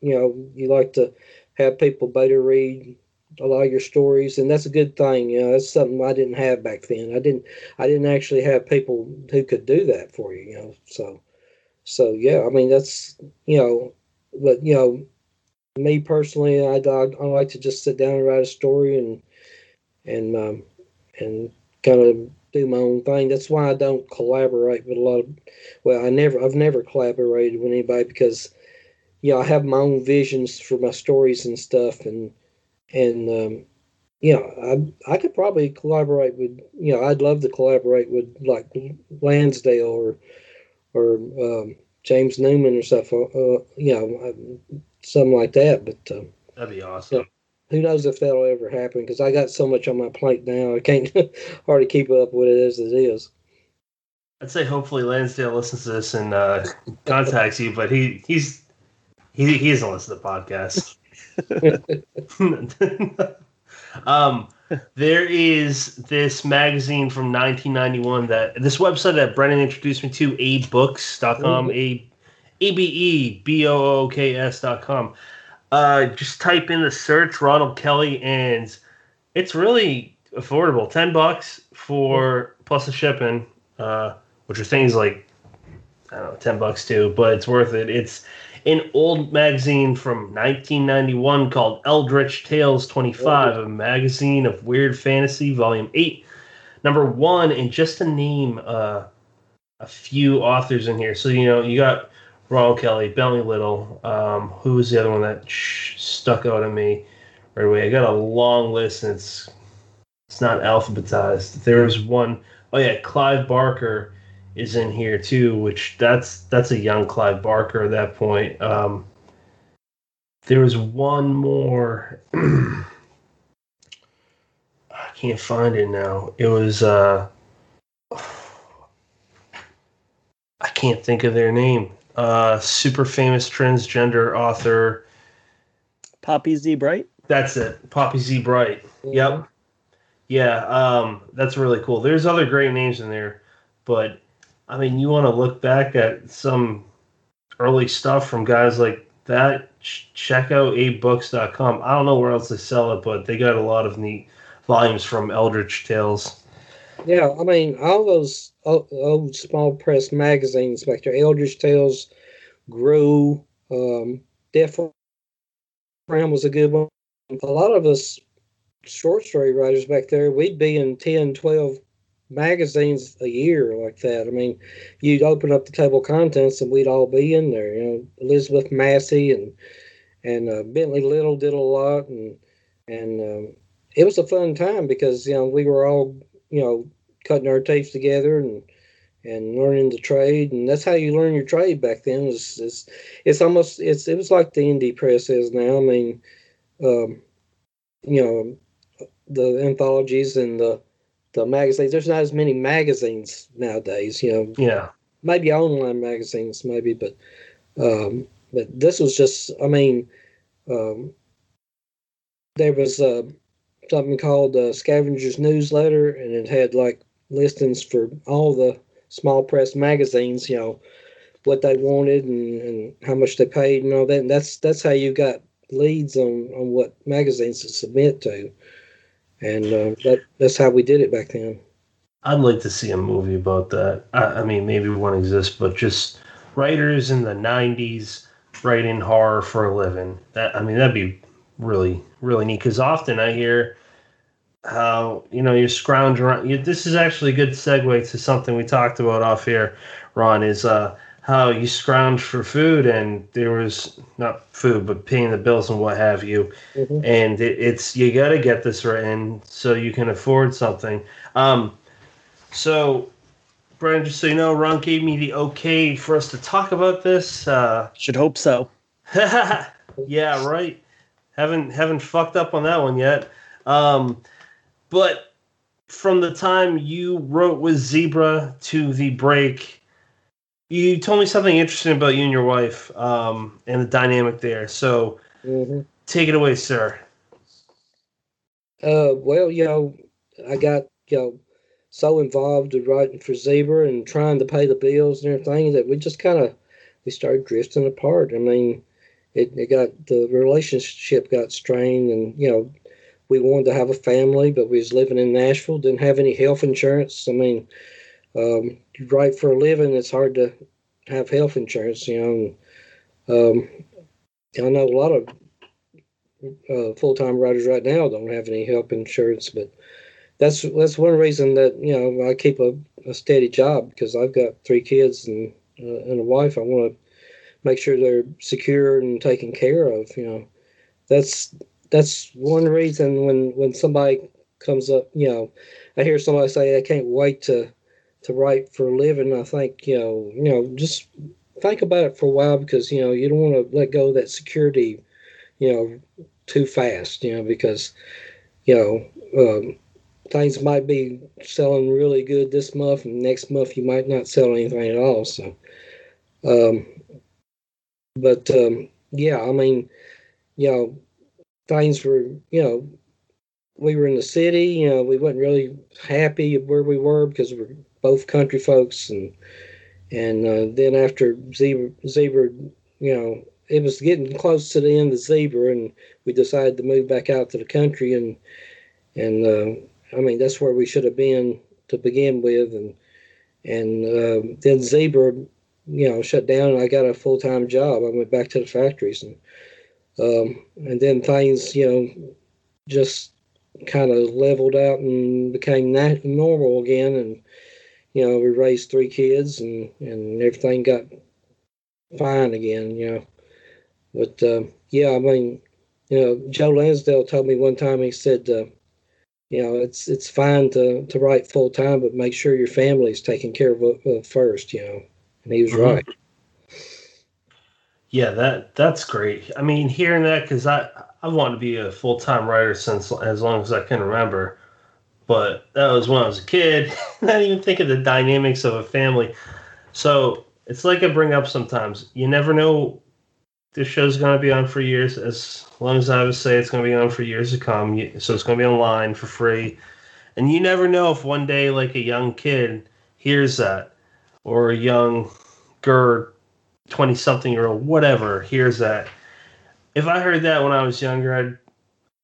you know, you like to have people beta read a lot of your stories, and that's a good thing. You know, that's something I didn't have back then. I didn't, I didn't actually have people who could do that for you. You know, so, so yeah, I mean that's you know, but you know, me personally, I I, I like to just sit down and write a story and and um, and kind of do my own thing. That's why I don't collaborate with a lot of. Well, I never, I've never collaborated with anybody because, you know, I have my own visions for my stories and stuff, and and um, you know, I I could probably collaborate with. You know, I'd love to collaborate with like Lansdale or or um, James Newman or stuff. Uh, uh you know, something like that. But um, that'd be awesome. You know, who knows if that'll ever happen because I got so much on my plate now I can't hardly keep up with it as it is. I'd say hopefully Lansdale listens to this and uh, contacts you, but he he's he he doesn't listen to podcasts. um, there is this magazine from 1991 that this website that Brennan introduced me to, abebooks.com, a a b e b o o k s.com uh, just type in the search Ronald Kelly, and it's really affordable. Ten bucks for plus the shipping, uh, which are things like I don't know, ten bucks too, but it's worth it. It's an old magazine from 1991 called Eldritch Tales 25, a magazine of weird fantasy, volume eight, number one, and just to name uh, a few authors in here. So you know you got Ronald Kelly, Bentley Little. Um, who was the other one that sh- stuck out at me right away? I got a long list, and it's it's not alphabetized. There was one oh yeah, Clive Barker is in here too, which that's that's a young Clive Barker at that point. Um, there was one more. I can't find it now. It was uh, I can't think of their name uh, super famous transgender author. Poppy Z Brite. That's it, Poppy Z Brite. Mm-hmm. Yep. Yeah, um, that's really cool. There's other great names in there, but I mean, you want to look back at some early stuff from guys like that. Check out abebooks.com. I don't know where else they sell it, but they got a lot of neat volumes from Eldritch Tales. Yeah, I mean, all those old, old small press magazines back there, Eldritch Tales, Grue, um, Death Ram was a good one. A lot of us short story writers back there, we'd be in 10, 12 magazines a year like that. I mean, you'd open up the table of contents and we'd all be in there. You know, Elizabeth Massie and and uh, Bentley Little did a lot, and and um, it was a fun time because you know we were all you know cutting our tapes together and and learning the trade, and that's how you learn your trade back then. Is it's, it's almost it's it was like the indie press is now. I mean, um, you know, the anthologies and the the magazines. There's not as many magazines nowadays. You know, Yeah. maybe online magazines, maybe, but um, but this was just. I mean, um, there was uh, something called the Scavengers Newsletter, and it had like listings for all the small press magazines. You know, what they wanted and, and how much they paid and all that. And that's that's how you got leads on on what magazines to submit to, and uh, that that's how we did it back then. I'd like to see a movie about that. I, I mean, maybe one exists, but just writers in the '90s writing horror for a living. That I mean, that'd be really, really neat. Because often I hear how you know you scrounge around. You, this is actually a good segue to something we talked about off here, Ron. Is uh, how you scrounge for food, and there was not food, but paying the bills and what have you. Mhm. And it, it's you got to get this written so you can afford something. Um, so, Brian, just so you know, Ron gave me the okay for us to talk about this. Uh, Should hope so. yeah, right. Haven't haven't fucked up on that one yet. Um, but from the time you wrote with Zebra to the break, you told me something interesting about you and your wife um, and the dynamic there. So hmm take it away, sir. Uh, well, you know, I got you know so involved in writing for Zebra and trying to pay the bills and everything that we just kind of we started drifting apart. I mean, it, it got the relationship got strained, and you know, we wanted to have a family, but we was living in Nashville, didn't have any health insurance. I mean, um, you write for a living, it's hard to have health insurance, you know. And, um, I know a lot of uh, full-time writers right now don't have any health insurance, but that's that's one reason that you know I keep a, a steady job because I've got three kids and uh, and a wife. I want to make sure they're secure and taken care of. You know, that's that's one reason when when somebody comes up, you know, I hear somebody say I can't wait to to write for a living. I think you know, you know, just think about it for a while because you know you don't want to let go of that security, you know, too fast. You know, because you know. Um, things might be selling really good this month, and next month you might not sell anything at all. So, um, but um, yeah, I mean, you know, things were, you know, we were in the city. You know, we wasn't really happy where we were because we're both country folks, and and uh, then after zebra, zebra, you know, it was getting close to the end of zebra, and we decided to move back out to the country and and. Uh, I mean, that's where we should have been to begin with, and and um, then Zebra, you know, shut down, and I got a full time job. I went back to the factories, and um, and then things, you know, just kind of leveled out and became nat- normal again, and you know, we raised three kids, and and everything got fine again, you know. But uh, yeah, I mean, you know, Joe Lansdale told me one time. He said. Uh, you know, it's it's fine to to write full time, but make sure your family's taken care of uh, first. You know, and he was Mhm. right. Yeah, that that's great. I mean, hearing that because I I wanted to be a full time writer since as long as I can remember, but that was when I was a kid. Didn't even think of the dynamics of a family. So it's like I bring up sometimes. You never know. This show's going to be on for years. As long as I would say it's going to be on for years to come. So it's going to be online for free. And you never know if one day, like a young kid hears that, or a young girl 20 something year old, whatever, hears that. If I heard that when I was younger, I'd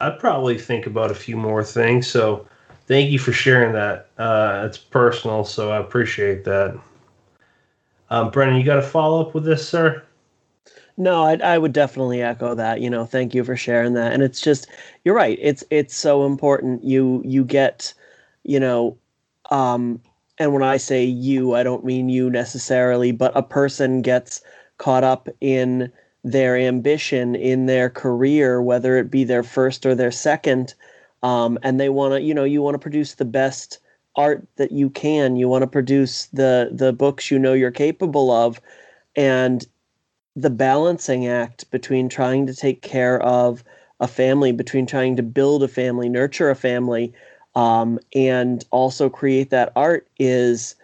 I'd probably think about a few more things. So Thank you for sharing that. Uh, it's personal, so I appreciate that. Um, Brennan, you got a follow up with this, sir? No, I, I would definitely echo that. You know, thank you for sharing that. And it's just, you're right. It's it's so important. You you get, you know, um, and when I say you, I don't mean you necessarily, but a person gets caught up in their ambition in their career, whether it be their first or their second, um, and they want to, you know, you want to produce the best art that you can. You want to produce the the books you know you're capable of, and the balancing act between trying to take care of a family, between trying to build a family, nurture a family, um, and also create that art is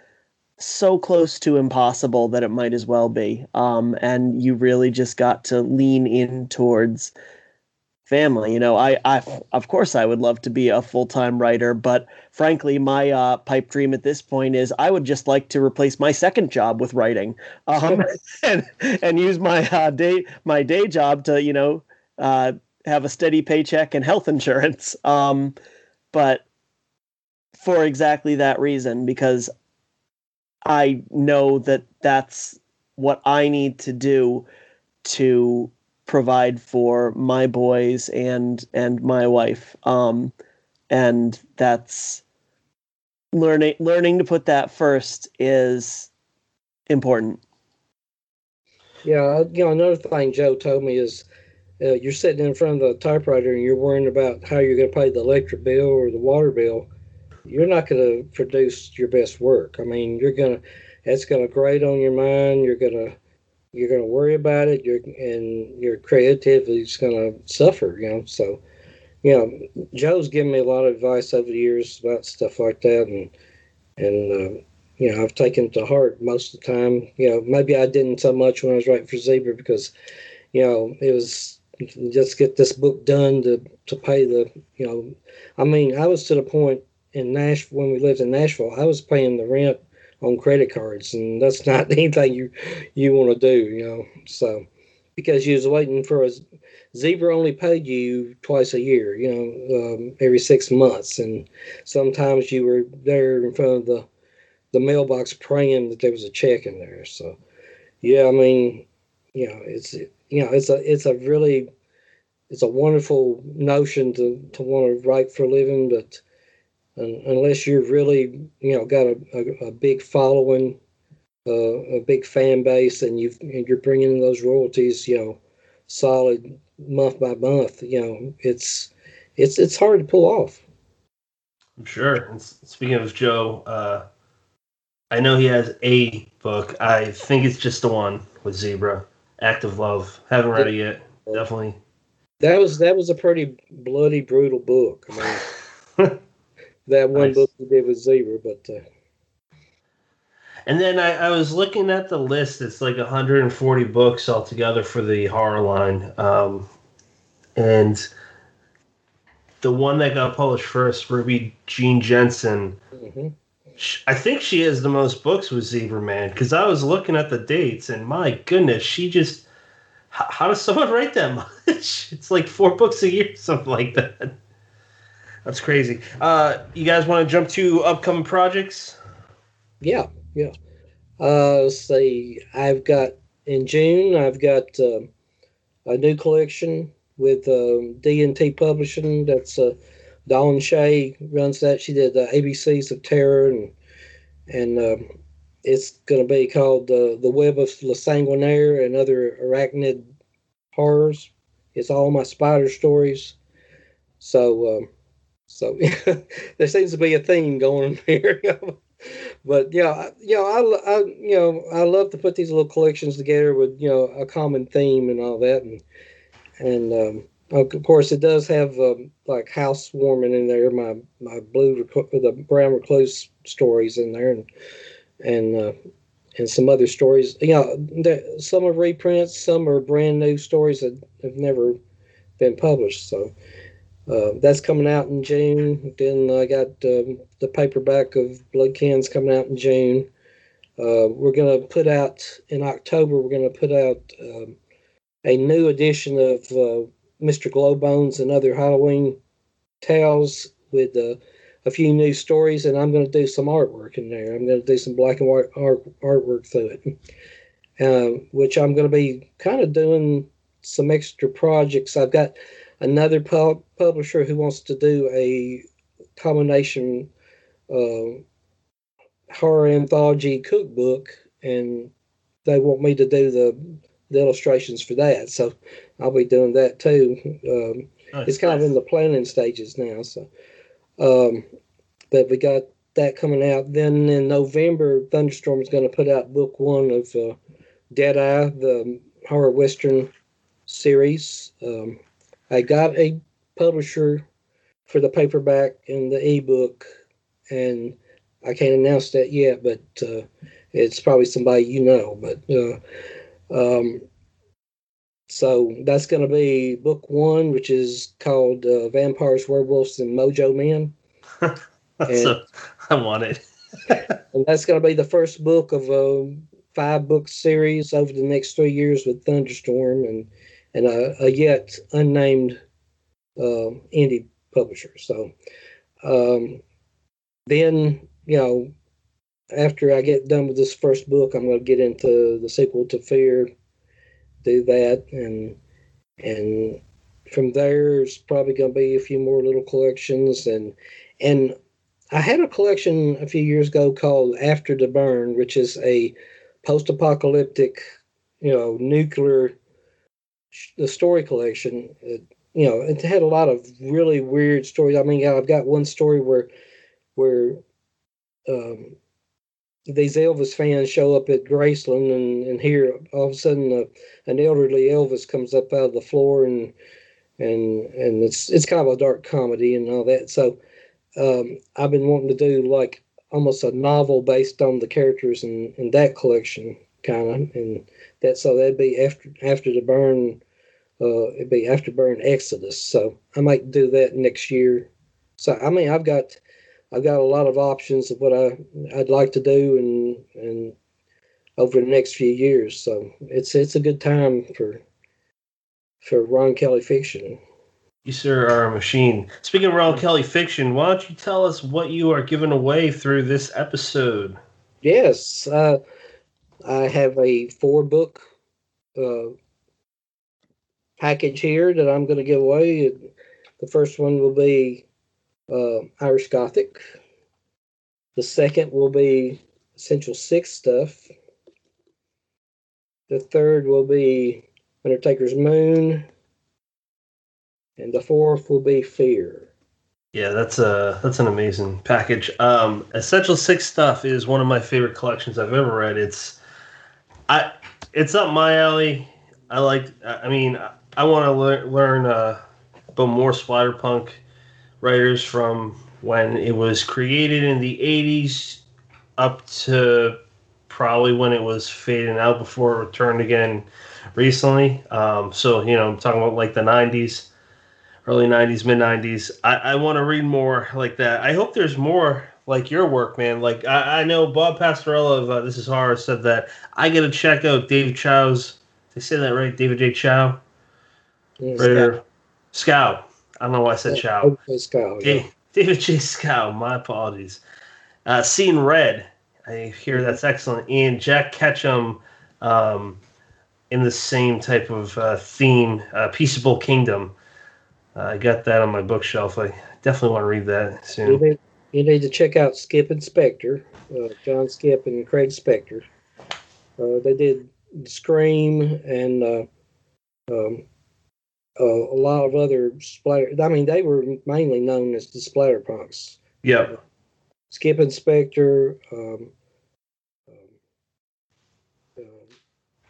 so close to impossible that it might as well be. Um, and you really just got to lean in towards family. You know, I, I of course I would love to be a full time writer, but frankly, my uh, pipe dream at this point is I would just like to replace my second job with writing, um, and and use my uh, day my day job to you know uh, have a steady paycheck and health insurance. Um, but for exactly that reason, because I know that that's what I need to do to provide for my boys and and my wife. Um and that's learning learning to put that first is important. Yeah you know another thing joe told me is uh, you're sitting in front of the typewriter and you're worrying about how you're going to pay the electric bill or the water bill you're not going to produce your best work. I mean you're going to it's going to grate on your mind. You're going to you're going to worry about it. You're, and your creativity is going to suffer you know? So you know joe's given me a lot of advice over the years about stuff like that. And and uh, you know i've taken to heart most of the time. You know maybe i didn't so much when i was writing for zebra because you know it was just get this book done to to pay the you know i mean i was to the point in nashville when we lived in nashville i was paying the rent on credit cards, and that's not anything you you want to do, you know. So because you was waiting for a zebra only paid you twice a year, you know, um, every six months, and sometimes you were there in front of the the mailbox praying that there was a check in there. So yeah, I mean, you know, it's you know, it's a it's a really it's a wonderful notion to to want to write for a living, but unless you've really, you know, got a, a, a big following, uh, a big fan base, and you've and you're bringing in those royalties, you know, solid month by month. You know, it's it's it's hard to pull off. I'm sure. And speaking of Joe, uh, I know he has a book. I think it's just the one with Zebra, Act of Love. Haven't read it yet. Definitely. That was that was a pretty bloody, brutal book. I mean, that one nice. book we did with Zebra, but. Uh, and then I, I, was looking at the list. It's like 140 books altogether for the horror line, um, and the one that got published first, Ruby Jean Jensen. Mm-hmm. I think she has the most books with Zebra Man because I was looking at the dates, and my goodness, she just. How, how does someone write that much? It's like four books a year, something like that. That's crazy. Uh, you guys want to jump to upcoming projects? Yeah, yeah. Uh, let's see. I've got in June. I've got uh, a new collection with um, D&T Publishing. That's uh, Dawn Shea runs that. She did the ABCs of Terror, and and um, it's going to be called uh, The Web of Le Sanguinaire and Other Arachnid Horrors. It's all my spider stories. So um, so there seems to be a theme going here. but yeah, you know, I, I, you know, I love to put these little collections together with you know a common theme and all that, and and um, of course it does have um, like housewarming in there. My my blue the brown recluse stories in there, and and uh, and some other stories. You know, some are reprints, some are brand new stories that have never been published. So uh, that's coming out in June. Then I got um, the paperback of Blood Kin's coming out in June. Uh, we're going to put out in October. We're going to put out um, a new edition of uh, Mr. Glowbones and other Halloween tales with uh, a few new stories, and I'm going to do some artwork in there. I'm going to do some black and white art, artwork through it, uh, which I'm going to be kind of doing some extra projects. I've got another pub- publisher who wants to do a combination uh, horror anthology cookbook, and they want me to do the, the illustrations for that. So I'll be doing that too. Um, nice, it's kind nice. of in the planning stages now. So, um, but we got that coming out. Then in November, Thunderstorm is going to put out book one of uh, Deadeye, the horror western series. Um, I got a publisher for the paperback and the ebook, and I can't announce that yet, but uh, it's probably somebody you know. But uh, um, so that's going to be book one, which is called uh, Vampires, Werewolves, and Mojo Men. and, I want it. and that's going to be the first book of a five book series over the next three years with Thunderstorm and and a, a yet unnamed uh, indie publisher. So um, then, you know, after I get done with this first book, I'm going to get into the sequel to Fear, do that, and and from there, it's probably going to be a few more little collections, and and I had a collection a few years ago called After the Burn, which is a post-apocalyptic, you know, nuclear the story collection. It, you know, it had a lot of really weird stories. I mean, I've got one story where where um, these Elvis fans show up at Graceland, and, and here all of a sudden uh, an elderly Elvis comes up out of the floor, and and and it's it's kind of a dark comedy and all that. So um, I've been wanting to do like almost a novel based on the characters in, in that collection, kind of, and that so that'd be after after the burn uh, it'd be after burn Exodus. So I might do that next year. So I mean, I've got I've got a lot of options of what I I'd like to do and and over the next few years. So it's it's a good time for for Ron Kelly fiction. You sir are a machine. Speaking of Ron Kelly fiction, why don't you tell us what you are giving away through this episode? Yes, uh, I have a four book uh, package here that I'm going to give away. The first one will be uh, Irish Gothic. The second will be Essential Sick Stuff. The third will be Undertaker's Moon. And the fourth will be Fear. Yeah, that's a that's an amazing package. Um, Essential Sick Stuff is one of my favorite collections I've ever read. It's I it's up my alley. I like. I mean, I want to learn uh, about more splatterpunk writers from when it was created in the '80s up to probably when it was fading out before it returned again recently. Um, so you know, I'm talking about like the '90s, early '90s, mid '90s. I, I want to read more like that. I hope there's more like your work, man. Like I, I know Bob Pastorella of uh, This Is Horror said that I got to check out David Chow's. They say that right, David J. Chow. Yeah, Schow. Schow. I don't know why I said Chow. Schow. Yeah. David J. Schow. My apologies. Uh, Seeing Red. I hear that's excellent. And Jack Ketchum um, in the same type of uh, theme, uh, Peaceable Kingdom. Uh, I got that on my bookshelf. I definitely want to read that soon. You need to check out Skipp and Spector, uh, John Skipp and Craig Spector. Uh, they did Scream and uh, um, uh, a lot of other splatter. I mean, they were mainly known as the splatter punks. Yeah. Uh, Skipp and Spector, um, um, uh,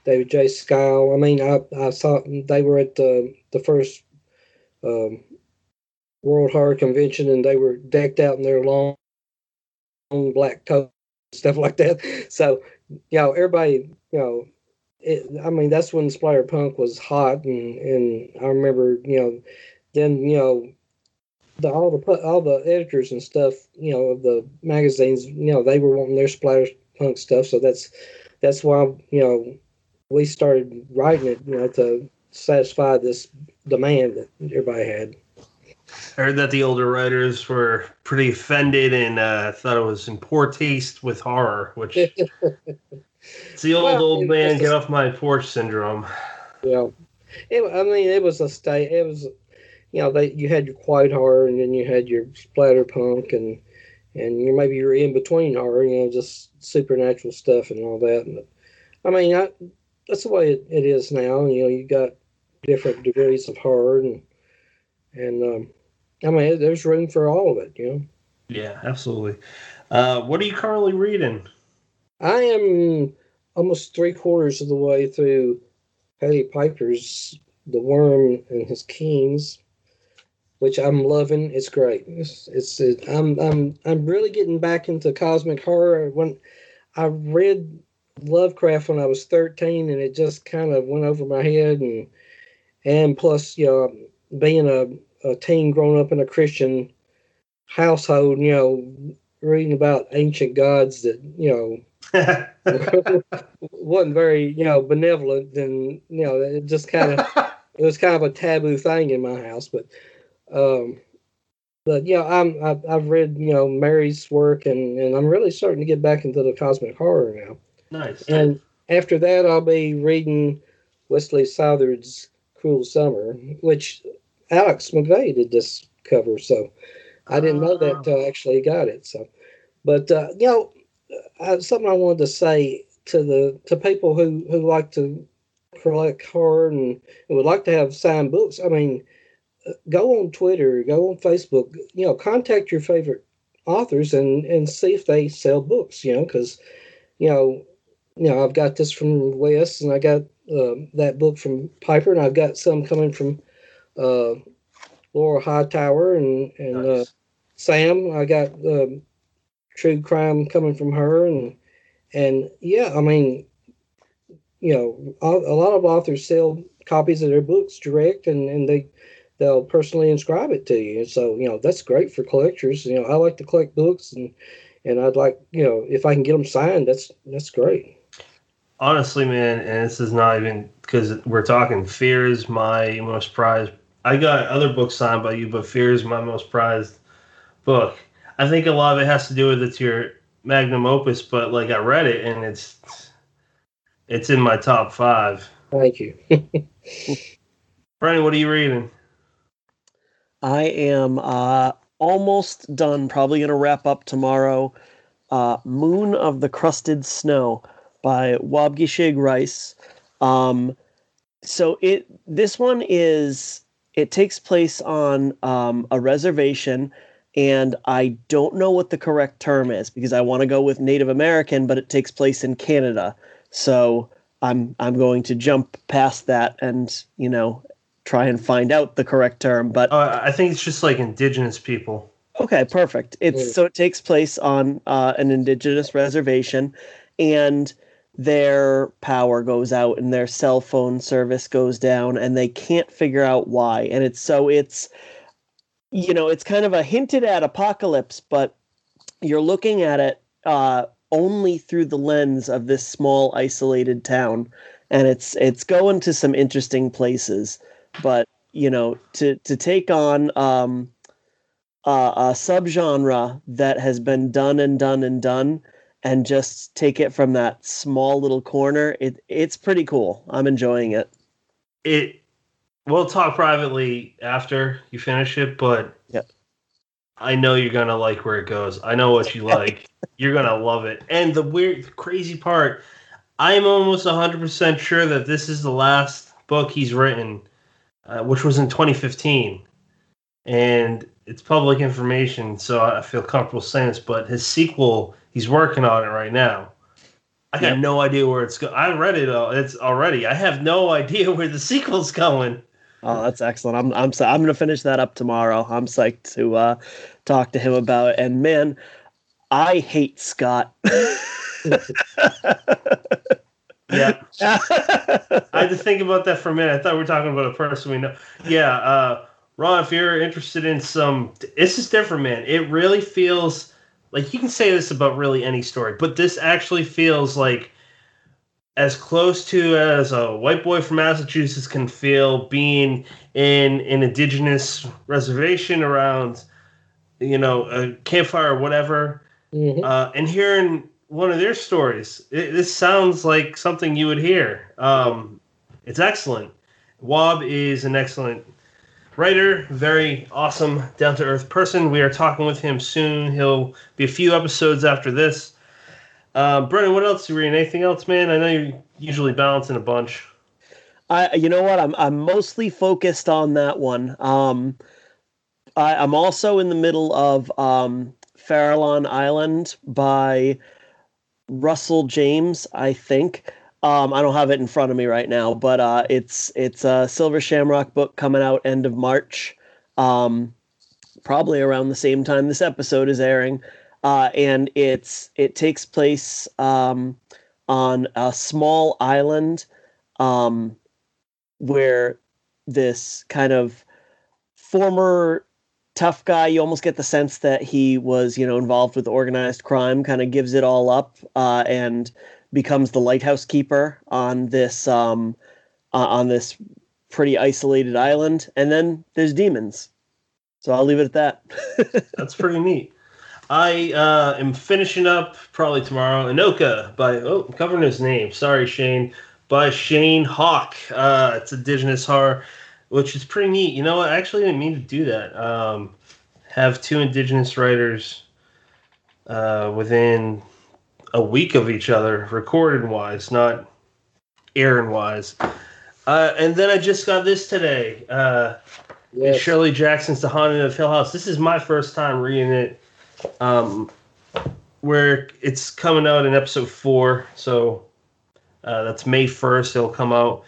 David J. Schow. I mean, I, I saw they were at the the first um, World Horror Convention, and they were decked out in their long, long black coats, stuff like that. So, you know, everybody, you know, it, I mean, that's when Splatter Punk was hot, and and I remember, you know, then you know, the all the all the editors and stuff, you know, of the magazines, you know, they were wanting their Splatter Punk stuff, so that's that's why you know we started writing it, you know, to satisfy this demand that everybody had. I heard that the older writers were pretty offended and uh, thought it was in poor taste with horror, which it's the old Well, old man get off my porch syndrome. Yeah, it, I mean, it was a state. It was, you know, they you had your quiet horror, and then you had your splatter punk, and and you maybe you're in between horror, you know, just supernatural stuff and all that. But, I mean, I, that's the way it, it is now. You know, you got different degrees of horror, and and um, I mean, there's room for all of it. You know, Yeah, absolutely. Uh, what are you currently reading? I am almost three quarters of the way through Hailey Piper's The Worm and His Kings, which I'm loving. It's great. It's, it's it, I'm I'm I'm really getting back into cosmic horror. When I read Lovecraft when I was 13, and it just kind of went over my head, and and plus, you know, being a, a teen growing up in a Christian household, you know, reading about ancient gods that you know wasn't very you know benevolent and you know it just kind of it was kind of a taboo thing in my house but um but yeah i'm I've, I've read you know mary's work and and i'm really starting to get back into the cosmic horror now nice. and after that i'll be reading wesley southard's cruel summer which alex mcvey did this cover so i didn't know that until i actually got it so but uh, you know uh, something I wanted to say to the to people who who like to collect horror and, and would like to have signed books. I mean, uh, go on Twitter, go on Facebook. You know, contact your favorite authors and and see if they sell books. You know, because you know, you know, I've got this from Wes, and I got uh, that book from Piper, and I've got some coming from uh, Laura Hightower and and uh, Sam. I got. Um, true crime coming from her and and yeah i mean you know a, a lot of authors sell copies of their books direct and and they they'll personally inscribe it to you so you know that's great for collectors you know i like to collect books and and i'd like you know if i can get them signed that's that's great Honestly, man, and this is not even because we're talking. Fear is my most prized. I got other books signed by you, but Fear is my most prized book. I think a lot of it has to do with it's your magnum opus, but like I read it and it's it's in my top five. thank you Brennan, what are you reading? I am uh, almost done. Probably going to wrap up tomorrow. Uh, Moon of the Crusted Snow by Waubgeshig Rice. Um, so it this one is it takes place on um, a reservation, and I don't know what the correct term is because I want to go with Native American, but it takes place in Canada. So I'm I'm going to jump past that and you know try and find out the correct term. But Uh, I think it's just like indigenous people. Okay, perfect. It's so it takes place on uh, an indigenous reservation, and their power goes out and their cell phone service goes down, and they can't figure out why. And it's so it's you know it's kind of a hinted at apocalypse, but you're looking at it uh, only through the lens of this small isolated town, and it's it's going to some interesting places. But you know to to take on um, uh, a subgenre that has been done and done and done and just take it from that small little corner it it's pretty cool i'm enjoying it It we'll talk privately after you finish it, but yeah. I know you're gonna like where it goes. I know what you like. you're gonna love it. And the weird, the crazy part, I'm almost 100 percent sure that this is the last book he's written, uh, which was in 2015, and it's public information, so I feel comfortable saying this. But his sequel, he's working on it right now. I Yep. no idea where it's going. I read it all. It's already. I have no idea where the sequel's going. oh that's excellent i'm i'm i'm gonna finish that up tomorrow i'm psyched to uh talk to him about it and man i hate scott Yeah. I had to think about that for a minute. I thought we were talking about a person we know. Yeah, uh, Ron, if you're interested in some, this is different, man. It really feels like you can say this about really any story, but this actually feels like as close to as a white boy from Massachusetts can feel being in an indigenous reservation around, you know, a campfire or whatever, Mhm. uh, and hearing one of their stories. It, this sounds like something you would hear. Um, it's excellent. Wob is an excellent writer, very awesome, down to earth person. We are talking with him soon. He'll be a few episodes after this. Um, Brennan, what else are you read? Anything else, man? I know you're usually balancing a bunch. I, you know what? I'm I'm mostly focused on that one. Um, I, I'm also in the middle of um, Farallon Island by Russell James, I think. Um, I don't have it in front of me right now, but uh, it's it's a Silver Shamrock book coming out end of March, um, probably around the same time this episode is airing, uh, and it's it takes place um, on a small island. Um, where this kind of former tough guy you almost get the sense that he was you know involved with organized crime kind of gives it all up uh, and becomes the lighthouse keeper on this um, uh, on this pretty isolated island and then there's demons so i'll leave it at that That's pretty neat. I uh, am finishing up probably tomorrow. Anoka by oh, I'm covering his name. Sorry, Shane. By Shane Hawk. Uh, it's indigenous horror, which is pretty neat. You know what? I actually didn't mean to do that. Um, have two indigenous writers uh, within a week of each other, recorded wise, not Aaron wise. Uh, and then I just got this today. Uh, Yes. Shirley Jackson's The Haunting of Hill House. This is my first time reading it. Um, where it's coming out in episode four, so uh, that's May first. It'll come out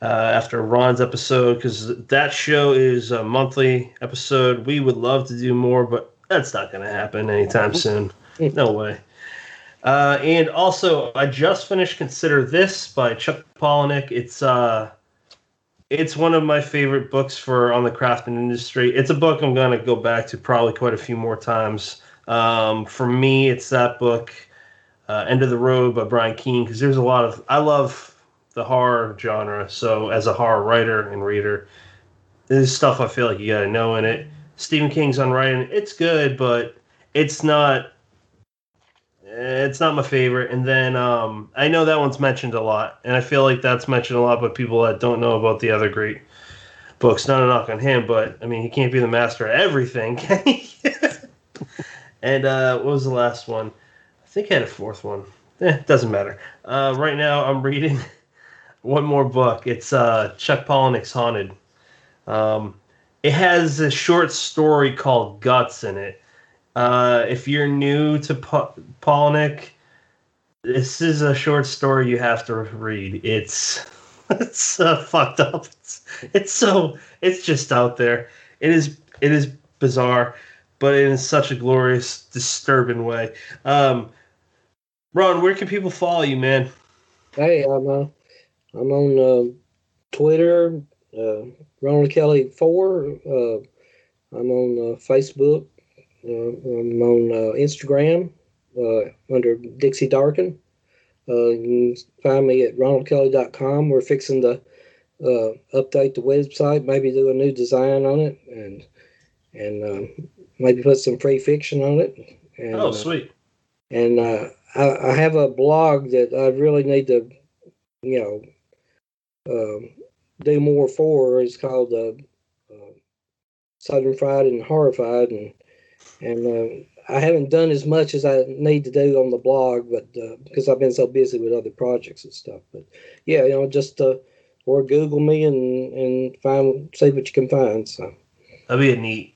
uh, after Ron's episode because that show is a monthly episode. We would love to do more, but that's not going to happen anytime soon. No way. Uh, and also, I just finished "Consider This" by Chuck Palahniuk. It's uh, it's one of my favorite books for on the craftsman industry. It's a book I'm going to go back to probably quite a few more times. Um, for me, it's that book, uh, End of the Road by Brian Keene, because there's a lot of I love the horror genre. So as a horror writer and reader, there's stuff I feel like you got to know in it. Stephen King's on writing. It's good, but it's not. It's not my favorite. And then um, I know that one's mentioned a lot, and I feel like that's mentioned a lot by people that don't know about the other great books. Not a knock on him, but I mean, he can't be the master of everything, and uh, what was the last one? I think I had a fourth one. Eh, doesn't matter. Uh, right now, I'm reading one more book. It's uh, Chuck Palahniuk's Haunted. Um, it has a short story called Guts in it. Uh, if you're new to pa- Palahniuk, this is a short story you have to read. It's it's uh, fucked up. It's, it's so it's just out there. It is it is bizarre, but in such a glorious, disturbing way. Um, Ron, where can people follow you, man? Hey, I'm uh, I'm on uh, Twitter, uh, Ronald Kelly four. Uh, I'm on uh, Facebook. Uh, I'm on uh, Instagram uh, under Dixie Darkin. Uh, you can find me at ronaldkelly.com. We're fixing to uh, update the website, maybe do a new design on it, and and um, maybe put some free fiction on it. And, Oh, sweet. and uh, I, I have a blog that I really need to, you know, um, do more for. It's called uh, uh, Southern Fried and Horrified, and and uh, I haven't done as much as I need to do on the blog, but uh, because I've been so busy with other projects and stuff. But yeah, you know, just uh, or Google me and and find see what you can find. So That'd be a neat,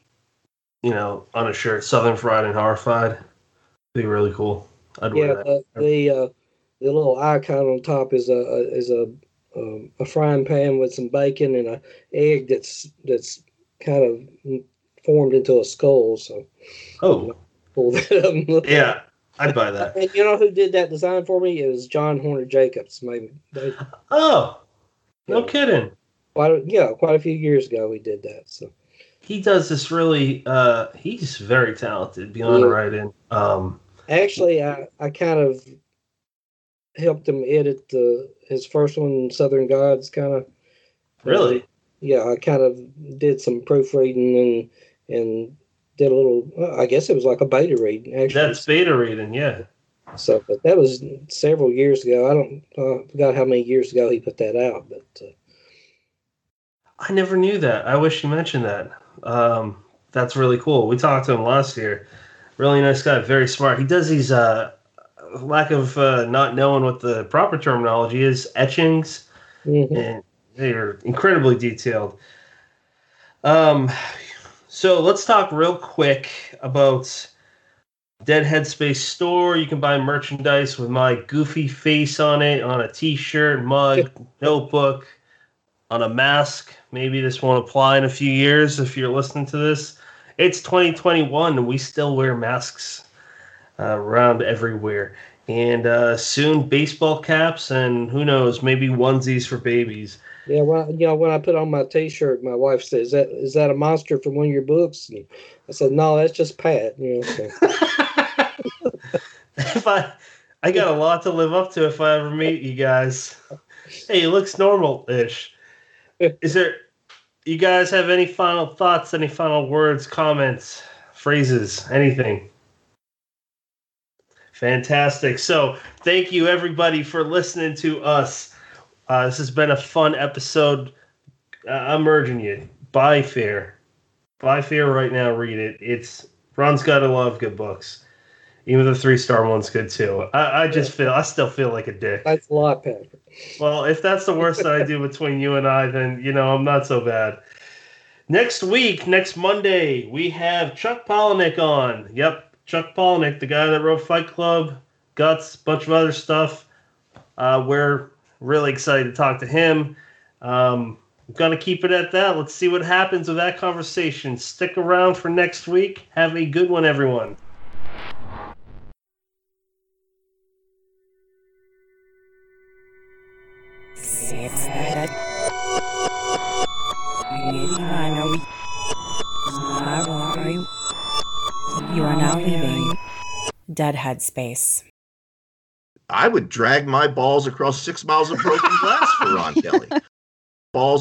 you know, on a shirt. Southern Fried and Horrified. Be really cool. I'd yeah, wear that. the the, uh, the little icon on top is a, a is a um, a frying pan with some bacon and a egg that's that's kind of formed into a skull. So Oh, pull that up. yeah. I'd buy that. And you know who did that design for me? It was Jon Hornor Jacobs. Maybe they, Oh, no kidding. quite yeah, quite a few years ago we did that. So He does this really. uh He's very talented beyond Yeah. writing. Um, actually, I I kind of helped him edit the his first one, Southern Gods, kind of. Really? yeah, I kind of did some proofreading and and did a little. I guess it was like a beta read actually. That's beta reading, yeah. So, but that was several years ago. I don't uh, forgot how many years ago he put that out, but uh, I never knew that. I wish you mentioned that. Um, that's really cool. We talked to him last year. Really nice guy, very smart. He does these uh, lack of uh, not knowing what the proper terminology is, etchings, mhm. and they are incredibly detailed. Um, so let's talk real quick about Dead Headspace store. You can buy merchandise with my goofy face on it on a T-shirt, mug, notebook, on a mask. Maybe this won't apply in a few years if you're listening to this. It's 2021 and we still wear masks uh, around everywhere. And uh, soon baseball caps and who knows, maybe onesies for babies. Yeah. Well, you know, when I put on my T-shirt, my wife says, "Is that is that a monster from one of your books?" And I said, "No, that's just Pat." You know. So. if I I got a lot to live up to if I ever meet you guys. Hey, he looks normal ish. Is there you guys have any final thoughts, any final words, comments, phrases, anything? Fantastic. So thank you everybody for listening to us. Uh, this has been a fun episode. Uh, I'm urging you. Buy Fear. Buy Fear right now. Read it. It's Ron's got to love good books. Even the three star one's good too. I, I just feel I still feel like a dick. That's a lot, Patrick. Well, if that's the worst that I do between you and I, then you know I'm not so bad. Next week, next Monday, we have Chuck Palahniuk on. Yep, Chuck Palahniuk, the guy that wrote Fight Club, Guts, bunch of other stuff. Uh, we're really excited to talk to him. Um, I'm gonna keep it at that. Let's see what happens with that conversation. Stick around for next week. Have a good one, everyone. You are now leaving Deadhead Space. I would drag my balls across six miles of broken glass for Ron Kelly. Balls